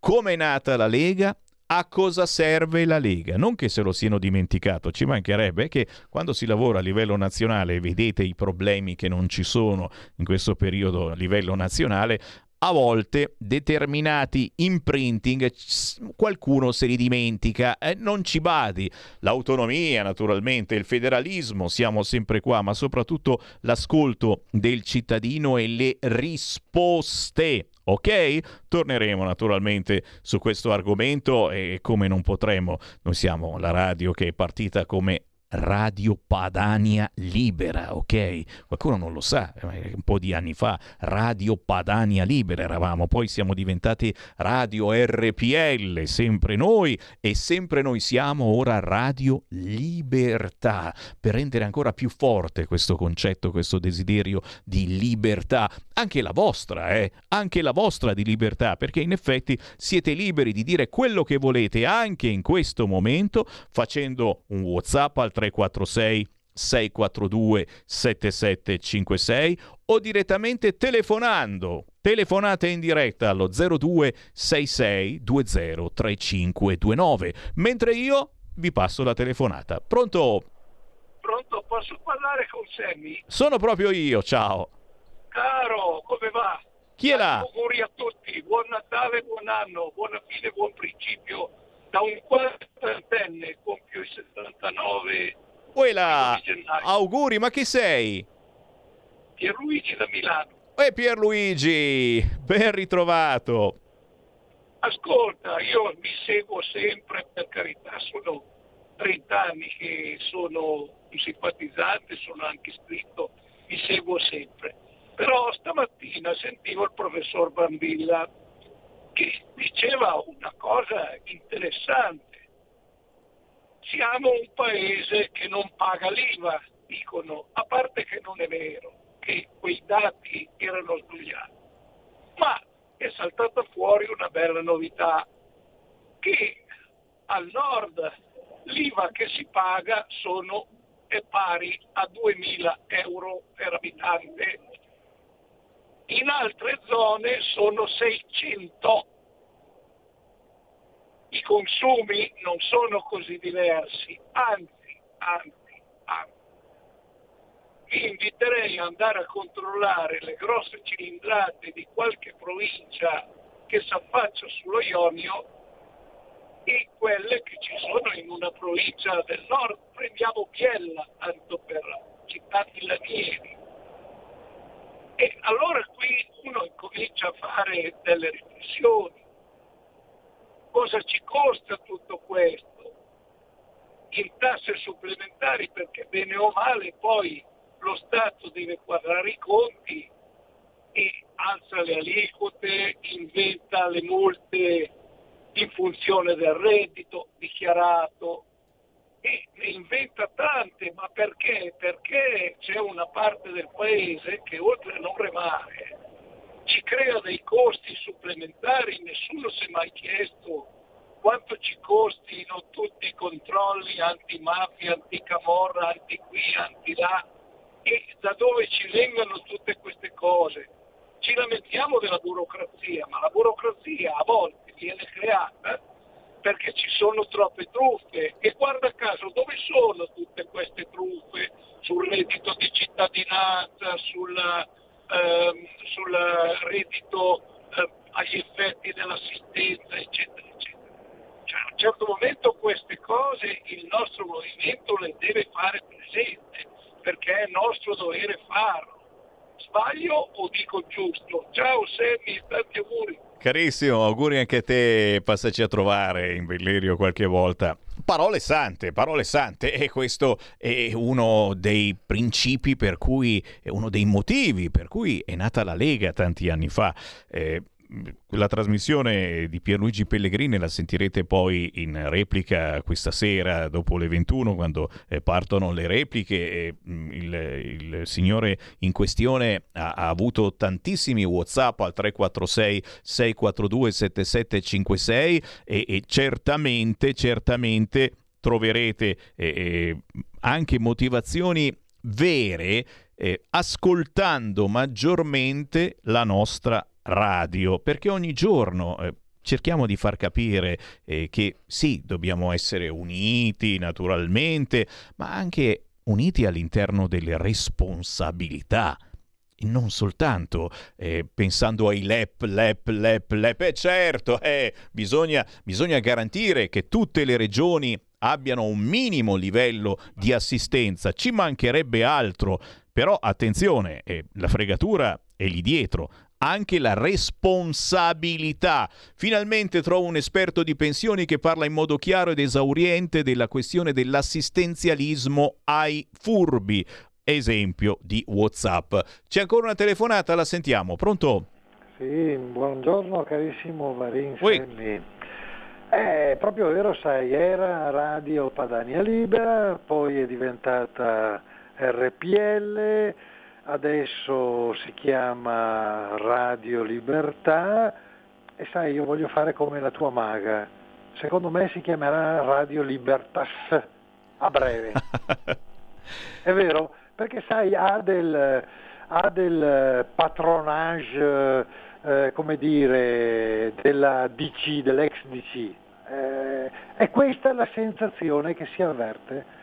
come è nata la Lega, a cosa serve la Lega. Non che se lo siano dimenticato, ci mancherebbe che quando si lavora a livello nazionale e vedete i problemi che non ci sono in questo periodo a livello nazionale, a volte determinati imprinting qualcuno se li dimentica, eh, non ci badi. L'autonomia, naturalmente, il federalismo, siamo sempre qua, ma soprattutto l'ascolto del cittadino e le risposte. Ok? Torneremo naturalmente su questo argomento e come non potremo, noi siamo la radio che è partita come Radio Padania Libera, ok? Qualcuno non lo sa, un po' di anni fa, Radio Padania Libera eravamo, poi siamo diventati Radio RPL, sempre noi e sempre noi siamo ora Radio Libertà, per rendere ancora più forte questo concetto, questo desiderio di libertà, anche la vostra, eh? Anche la vostra di libertà, perché in effetti siete liberi di dire quello che volete anche in questo momento facendo un WhatsApp al 346 642 7756 o direttamente telefonando. Telefonate in diretta allo 0266 20 3529, mentre io vi passo la telefonata. Pronto? Pronto, posso parlare con Sammy? Sono proprio io, ciao. Caro, come va? Chi è là? Auguri a tutti, buon Natale, buon anno, buona fine, buon principio. Da un quarantenne compio i 79 Quella, auguri, ma chi sei? Pierluigi da Milano. E Pierluigi, ben ritrovato. Ascolta, io mi seguo sempre, per carità, sono 30 anni che sono un simpatizzante, sono anche iscritto, mi seguo sempre. Però stamattina sentivo il professor Brambilla che diceva una cosa interessante. Siamo un paese che non paga l'IVA, dicono, a parte che non è vero, che quei dati erano sbagliati. Ma è saltata fuori una bella novità, che al nord l'IVA che si paga sono, è pari a 2.000 euro per abitante, in altre zone sono 600. I consumi non sono così diversi, anzi, anzi, anzi. Vi inviterei ad andare a controllare le grosse cilindrate di qualche provincia che si affaccia sullo Ionio e quelle che ci sono in una provincia del nord. Prendiamo Biella, tanto per città di Lanieri. E allora qui uno comincia a fare delle riflessioni. Cosa ci costa tutto questo? In tasse supplementari perché bene o male poi lo Stato deve quadrare i conti e alza le aliquote, inventa le multe in funzione del reddito dichiarato e ne inventa tante, ma perché? Perché c'è una parte del paese che oltre a non remare ci crea dei costi supplementari, nessuno si è mai chiesto quanto ci costino tutti i controlli antimafia, anticamorra, anti qui, anti là e da dove ci vengono tutte queste cose. Ci lamentiamo della burocrazia, ma la burocrazia a volte viene creata perché ci sono troppe truffe e guarda caso dove sono tutte queste truffe sul reddito di cittadinanza, sul, ehm, sul reddito eh, agli effetti dell'assistenza, eccetera, eccetera. Cioè, a un certo momento queste cose il nostro movimento le deve fare presente perché è nostro dovere farlo. Sbaglio o dico giusto? Ciao Sammy, tanti auguri. Carissimo, auguri anche a te, passaci a trovare in Bellerio qualche volta. Parole sante, parole sante, e questo è uno dei principi per cui, è uno dei motivi per cui è nata la Lega tanti anni fa. Eh, la trasmissione di Pierluigi Pellegrini la sentirete poi in replica questa sera dopo le 21 quando eh, partono le repliche mm, il, il, signore in questione ha, ha, avuto tantissimi whatsapp al 346 642 7756 e, e certamente certamente troverete eh, eh, anche motivazioni vere eh, ascoltando maggiormente la nostra radio, perché ogni giorno eh, cerchiamo di far capire eh, che sì, dobbiamo essere uniti naturalmente, ma anche uniti all'interno delle responsabilità. Non soltanto eh, pensando ai LEP, LEP, LEP, LEP, eh certo, eh, bisogna, bisogna garantire che tutte le regioni abbiano un minimo livello di assistenza, ci mancherebbe altro, però attenzione, eh, la fregatura è lì dietro, anche la responsabilità. Finalmente trovo un esperto di pensioni che parla in modo chiaro ed esauriente della questione dell'assistenzialismo ai furbi. Esempio di WhatsApp. C'è ancora una telefonata, la sentiamo. Pronto? Sì, buongiorno carissimo Marin Semmi. È proprio vero, sai, era Radio Padania Libera, poi è diventata RPL, adesso si chiama Radio Libertà e sai io voglio fare come la tua maga, secondo me si chiamerà Radio Libertas a breve. È vero? Perché sai ha del, ha del patronage, eh, come dire, della DC, dell'ex DC. Eh, e questa è la sensazione che si avverte.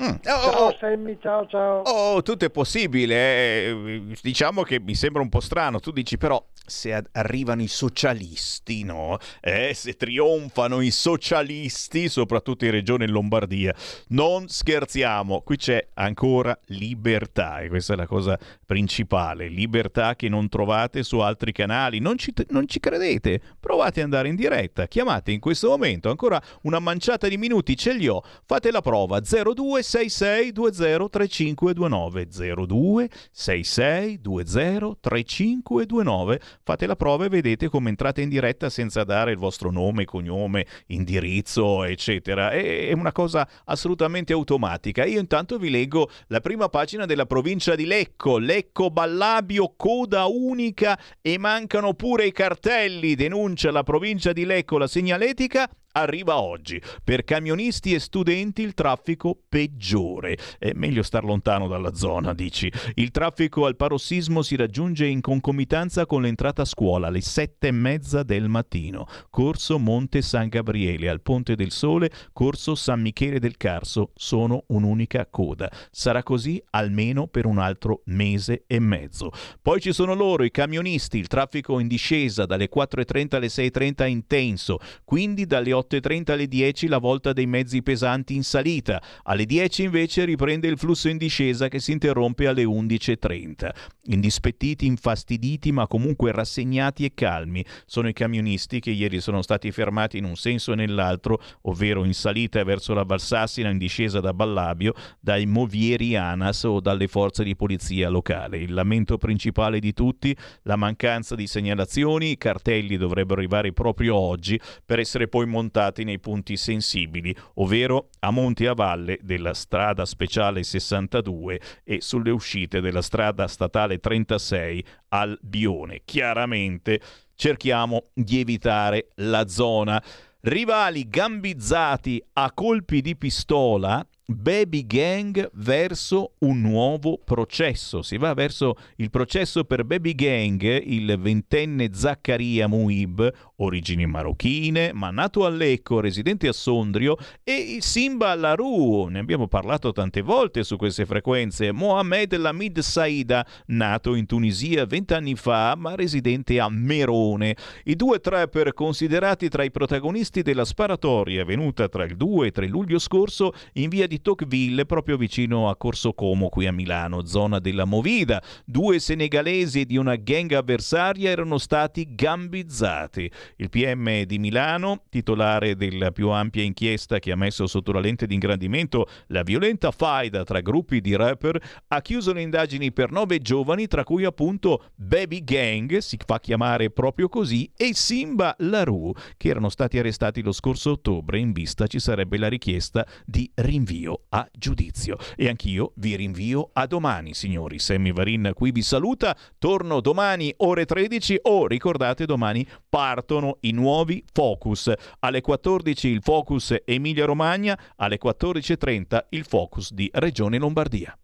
Mm. Oh, ciao oh, Sammy, ciao ciao. Oh, tutto è possibile. Eh. Diciamo che mi sembra un po' strano. Tu dici però se arrivano i socialisti, no? Eh, se trionfano i socialisti, soprattutto in regione Lombardia, non scherziamo. Qui c'è ancora libertà e questa è la cosa principale. Libertà che non trovate su altri canali. Non ci, non ci credete? Provate ad andare in diretta. Chiamate in questo momento. Ancora una manciata di minuti ce li ho. Fate la prova 02 6620 3529 02 6620 3529 fate la prova e vedete come entrate in diretta senza dare il vostro nome, cognome, indirizzo eccetera. È una cosa assolutamente automatica. Io intanto vi leggo la prima pagina della provincia di Lecco. Lecco Ballabio coda unica e mancano pure i cartelli denuncia la provincia di Lecco. La segnaletica arriva oggi. Per camionisti e studenti il traffico peggiore. È meglio star lontano dalla zona, dici. Il traffico al parossismo si raggiunge in concomitanza con l'entrata a scuola alle sette e mezza del mattino. Corso Monte San Gabriele, al Ponte del Sole, corso San Michele del Carso sono un'unica coda. Sarà così almeno per un altro mese e mezzo. Poi ci sono loro, i camionisti, il traffico in discesa dalle 4.30 alle 6.30 intenso, quindi dalle 8 8.30 alle 10 la volta dei mezzi pesanti in salita, alle 10 invece riprende il flusso in discesa che si interrompe alle 11.30. Indispettiti, infastiditi ma comunque rassegnati e calmi sono i camionisti che ieri sono stati fermati in un senso e nell'altro, ovvero in salita verso la Valsassina, in discesa da Ballabio, dai movieri ANAS o dalle forze di polizia locale. Il lamento principale di tutti, la mancanza di segnalazioni, i cartelli dovrebbero arrivare proprio oggi per essere poi montati montati nei punti sensibili, ovvero a monte a valle della strada speciale 62 e sulle uscite della strada statale 36 al Bione. Chiaramente cerchiamo di evitare la zona. Rivali gambizzati a colpi di pistola Baby Gang verso un nuovo processo. Si va verso il processo per Baby Gang, il ventenne Zaccaria Muib, origini marocchine, ma nato a Lecco, residente a Sondrio, e Simba Larou, ne abbiamo parlato tante volte su queste frequenze, Mohamed Lamid Saida, nato in Tunisia vent'anni fa, ma residente a Merone. I due trapper considerati tra i protagonisti della sparatoria venuta tra il 2 e 3 luglio scorso in via di Tocqueville, proprio vicino a Corso Como, qui a Milano, zona della Movida. Due senegalesi di una gang avversaria erano stati gambizzati. Il PM di Milano, titolare della più ampia inchiesta che ha messo sotto la lente di ingrandimento la violenta faida tra gruppi di rapper, ha chiuso le indagini per nove giovani, tra cui appunto Baby Gang, si fa chiamare proprio così, e Simba Larue, che erano stati arrestati lo scorso ottobre. In vista ci sarebbe la richiesta di rinvio a giudizio. E anch'io vi rinvio a domani, signori. Sammy Varin qui vi saluta. Torno domani ore 13 o ricordate domani partono i nuovi Focus. Alle 14 il Focus Emilia Romagna, alle 14.30 il Focus di Regione Lombardia.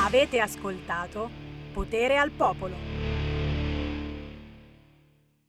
Avete ascoltato Potere al Popolo.